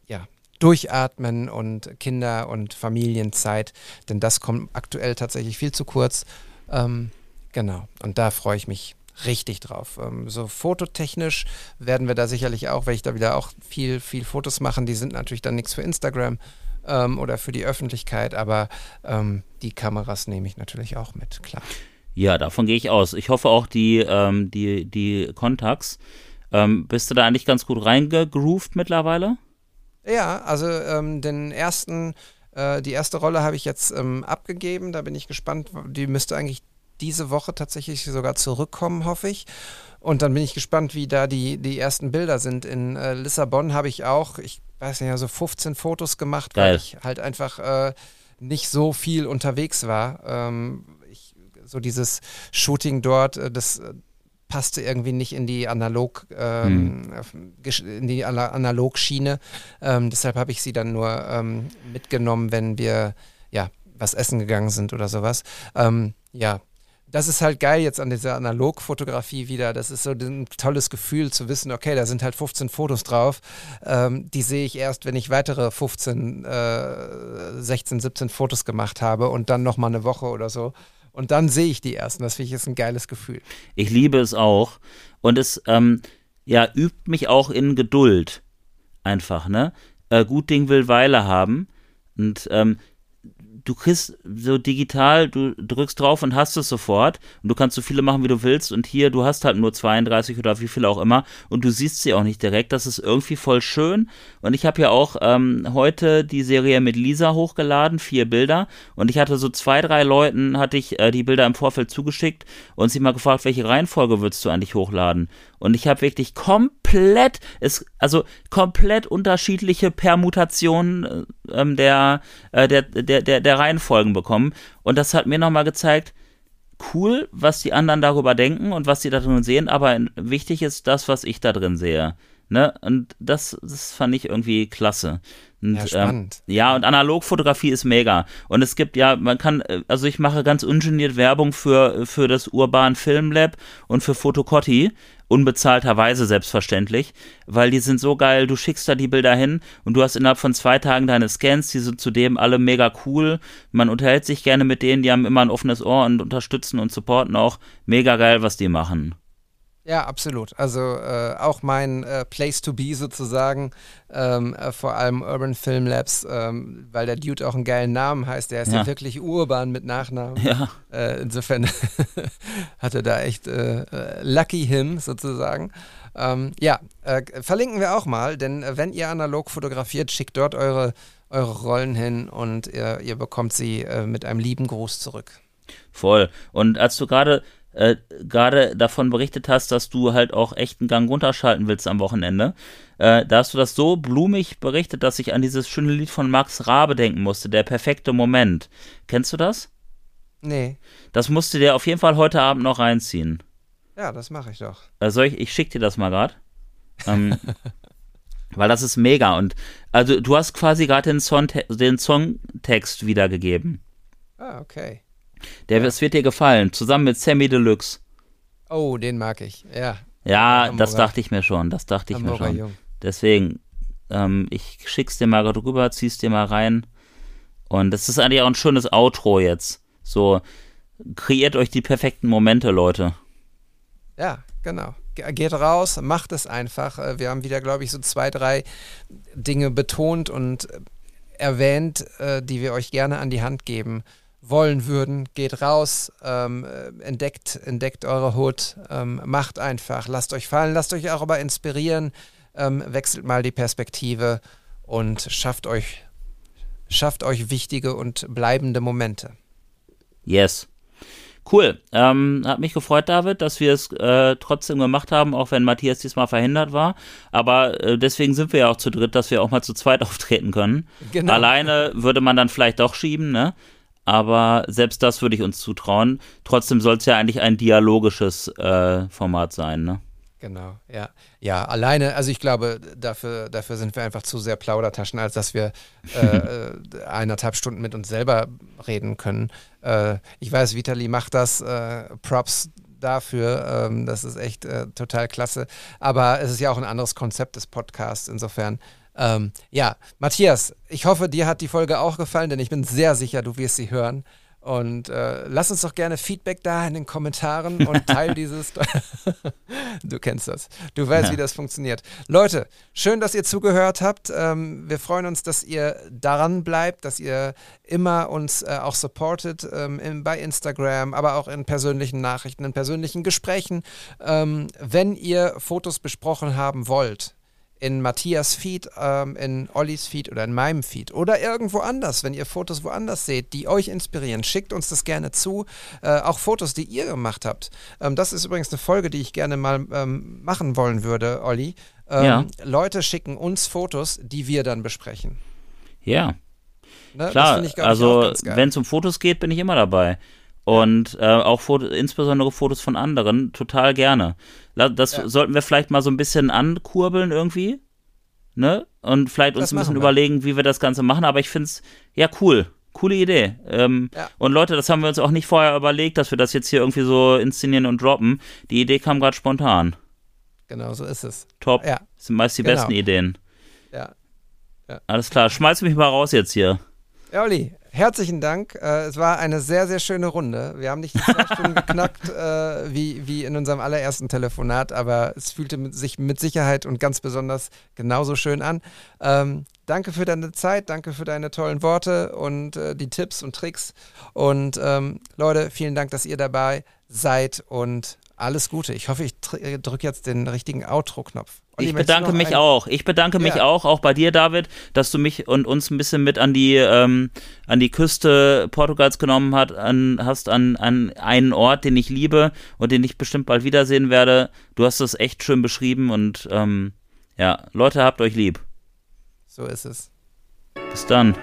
ja, durchatmen und Kinder- und Familienzeit, denn das kommt aktuell tatsächlich viel zu kurz. Ähm, genau, und da freue ich mich richtig drauf. Ähm, so fototechnisch werden wir da sicherlich auch, weil ich da wieder auch viel, viel Fotos machen, die sind natürlich dann nichts für Instagram ähm, oder für die Öffentlichkeit, aber ähm, die Kameras nehme ich natürlich auch mit, klar. Ja, davon gehe ich aus. Ich hoffe auch die, ähm, die, die Contacts ähm, bist du da eigentlich ganz gut reingegroovt mittlerweile? Ja, also ähm, den ersten, äh, die erste Rolle habe ich jetzt ähm, abgegeben. Da bin ich gespannt. Die müsste eigentlich diese Woche tatsächlich sogar zurückkommen, hoffe ich. Und dann bin ich gespannt, wie da die, die ersten Bilder sind. In äh, Lissabon habe ich auch, ich weiß nicht, so 15 Fotos gemacht, Geil. weil ich halt einfach äh, nicht so viel unterwegs war. Ähm, ich, so dieses Shooting dort, äh, das passte irgendwie nicht in die Analog ähm, in die Ana- Analogschiene. Ähm, deshalb habe ich sie dann nur ähm, mitgenommen, wenn wir ja was essen gegangen sind oder sowas. Ähm, ja, das ist halt geil jetzt an dieser Analogfotografie wieder. Das ist so ein tolles Gefühl zu wissen, okay, da sind halt 15 Fotos drauf. Ähm, die sehe ich erst, wenn ich weitere 15, äh, 16, 17 Fotos gemacht habe und dann nochmal eine Woche oder so. Und dann sehe ich die ersten. Das finde ich jetzt ein geiles Gefühl. Ich liebe es auch. Und es, ähm, ja, übt mich auch in Geduld. Einfach, ne? Äh, gut Ding will Weile haben. Und ähm, du kriegst so digital, du drückst drauf und hast es sofort. Und du kannst so viele machen, wie du willst. Und hier, du hast halt nur 32 oder wie viel auch immer. Und du siehst sie auch nicht direkt, das ist irgendwie voll schön. Und ich habe ja auch ähm, heute die Serie mit Lisa hochgeladen, vier Bilder. Und ich hatte so zwei, drei Leuten, hatte ich äh, die Bilder im Vorfeld zugeschickt und sie mal gefragt, welche Reihenfolge würdest du eigentlich hochladen und ich habe wirklich komplett, es, also komplett unterschiedliche Permutationen äh, ähm, der, äh, der, der, der, der Reihenfolgen bekommen. Und das hat mir nochmal gezeigt, cool, was die anderen darüber denken und was sie da drin sehen, aber wichtig ist das, was ich da drin sehe. Ne? Und das, das fand ich irgendwie klasse. Und, Ja, spannend. Ähm, ja, und Analogfotografie ist mega. Und es gibt ja, man kann, äh, also ich mache ganz ungeniert Werbung für, für das Urban Film Lab und für Fotocotti. Unbezahlterweise selbstverständlich, weil die sind so geil, du schickst da die Bilder hin und du hast innerhalb von zwei Tagen deine Scans, die sind zudem alle mega cool. Man unterhält sich gerne mit denen, die haben immer ein offenes Ohr und unterstützen und supporten auch. Mega geil, was die machen. Ja, absolut. Also äh, auch mein äh, Place to be sozusagen, ähm, äh, vor allem Urban Film Labs, ähm, weil der Dude auch einen geilen Namen heißt. Der ist ja, Ja. wirklich urban mit Nachnamen. Ja. Äh, insofern hat er da echt äh, äh, Lucky Him sozusagen. Ähm, ja, verlinken wir auch mal, denn wenn ihr analog fotografiert, schickt dort eure, eure Rollen hin und ihr, ihr bekommt sie mit einem lieben Gruß zurück. Voll. Und als du gerade äh, gerade davon berichtet hast, dass du halt auch echt einen Gang runterschalten willst am Wochenende, äh, da hast du das so blumig berichtet, dass ich an dieses schöne Lied von Max Rabe denken musste, der perfekte Moment. Kennst du das? Nee, Das musst du dir auf jeden Fall heute Abend noch reinziehen. ja, das mache ich doch. Soll ich, ich schick dir das mal gerade. Ähm, weil das ist mega. Und also du hast quasi gerade den, Song den Songtext wiedergegeben. Ah, okay. Der, Es wird dir gefallen, zusammen mit Sammy Deluxe. Oh, den mag ich. Ja. Ja, Hamburger. das dachte ich mir schon. Das dachte ich mir Hamburger schon. Jung. Deswegen, ähm, ich schick's dir mal gerade rüber, zieh's dir mal rein. Und das ist eigentlich auch ein schönes Outro jetzt. So, kreiert euch die perfekten Momente, Leute. Ja, genau. Ge- Geht raus, macht es einfach. Äh, Wir haben wieder, glaube ich, so zwei, drei Dinge betont und äh, erwähnt, äh, die wir euch gerne an die Hand geben wollen würden. Geht raus, ähm, äh, entdeckt, entdeckt eure Hood, ähm, macht einfach, lasst euch fallen, lasst euch auch aber inspirieren. ähm, wechselt mal die Perspektive und schafft euch, schafft euch wichtige und bleibende Momente. Yes. Cool. Ähm, hat mich gefreut, David, dass wir es äh, trotzdem gemacht haben, auch wenn Matthias diesmal verhindert war. Aber äh, deswegen sind wir ja auch zu dritt, dass wir auch mal zu zweit auftreten können. Genau. Alleine würde man dann vielleicht doch schieben, ne? Aber selbst das würde ich uns zutrauen. Trotzdem soll es ja eigentlich ein dialogisches äh, Format sein, ne? Genau, ja. Ja, alleine, also ich glaube, dafür, dafür sind wir einfach zu sehr Plaudertaschen, als dass wir äh, äh, eineinhalb Stunden mit uns selber reden können. Äh, ich weiß, Vitali macht das, äh, Props dafür, ähm, das ist echt äh, total klasse. Aber es ist ja auch ein anderes Konzept des Podcasts, insofern. Ähm, ja, Matthias, ich hoffe, dir hat die Folge auch gefallen, denn ich bin sehr sicher, du wirst sie hören. Und äh, lass uns doch gerne Feedback da in den Kommentaren und teil dieses. du kennst das. Du weißt, Ja. wie das funktioniert. Leute, schön, dass ihr zugehört habt. Ähm, wir freuen uns, dass ihr daran bleibt, dass ihr immer uns äh, auch supportet ähm, in, bei Instagram, aber auch in persönlichen Nachrichten, in persönlichen Gesprächen. Ähm, wenn ihr Fotos besprochen haben wollt, in Matthias Feed, ähm, in Ollis Feed oder in meinem Feed oder irgendwo anders, wenn ihr Fotos woanders seht, die euch inspirieren, schickt uns das gerne zu. Äh, auch Fotos, die ihr gemacht habt. Ähm, das ist übrigens eine Folge, die ich gerne mal ähm, machen wollen würde, Olli. Ähm, Ja. Leute schicken uns Fotos, die wir dann besprechen. Ja. Ne? das Klar, also wenn es um Fotos geht, bin ich immer dabei. Und äh, auch Foto, insbesondere Fotos von anderen, total gerne. Das Ja. sollten wir vielleicht mal so ein bisschen ankurbeln irgendwie. Ne? Und vielleicht uns Das ein bisschen wir. überlegen, wie wir das Ganze machen. Aber ich finde es, ja, cool. Coole Idee. Ähm, Ja. Und Leute, das haben wir uns auch nicht vorher überlegt, dass wir das jetzt hier irgendwie so inszenieren und droppen. Die Idee kam gerade spontan. Genau, so ist es. Top. Ja. Das sind meist die Genau. besten Ideen. Ja. Alles klar, schmeiß mich mal raus jetzt hier. Ja, Olli, herzlichen Dank. Äh, es war eine sehr, sehr schöne Runde. Wir haben nicht die zwei Stunden geknackt, äh, wie, wie in unserem allerersten Telefonat, aber es fühlte mit, sich mit Sicherheit und ganz besonders genauso schön an. Ähm, danke für deine Zeit, danke für deine tollen Worte und äh, die Tipps und Tricks. Und ähm, Leute, vielen Dank, dass ihr dabei seid und alles Gute. Ich hoffe, ich drücke jetzt den richtigen Outro-Knopf. Olli, Ich bedanke mich ein- auch. Ich bedanke mich Ja. auch, auch bei dir, David, dass du mich und uns ein bisschen mit an die ähm, an die Küste Portugals genommen hat, an, hast, an, an einen Ort, den ich liebe und den ich bestimmt bald wiedersehen werde. Du hast das echt schön beschrieben und ähm, ja, Leute, habt euch lieb. So ist es. Bis dann.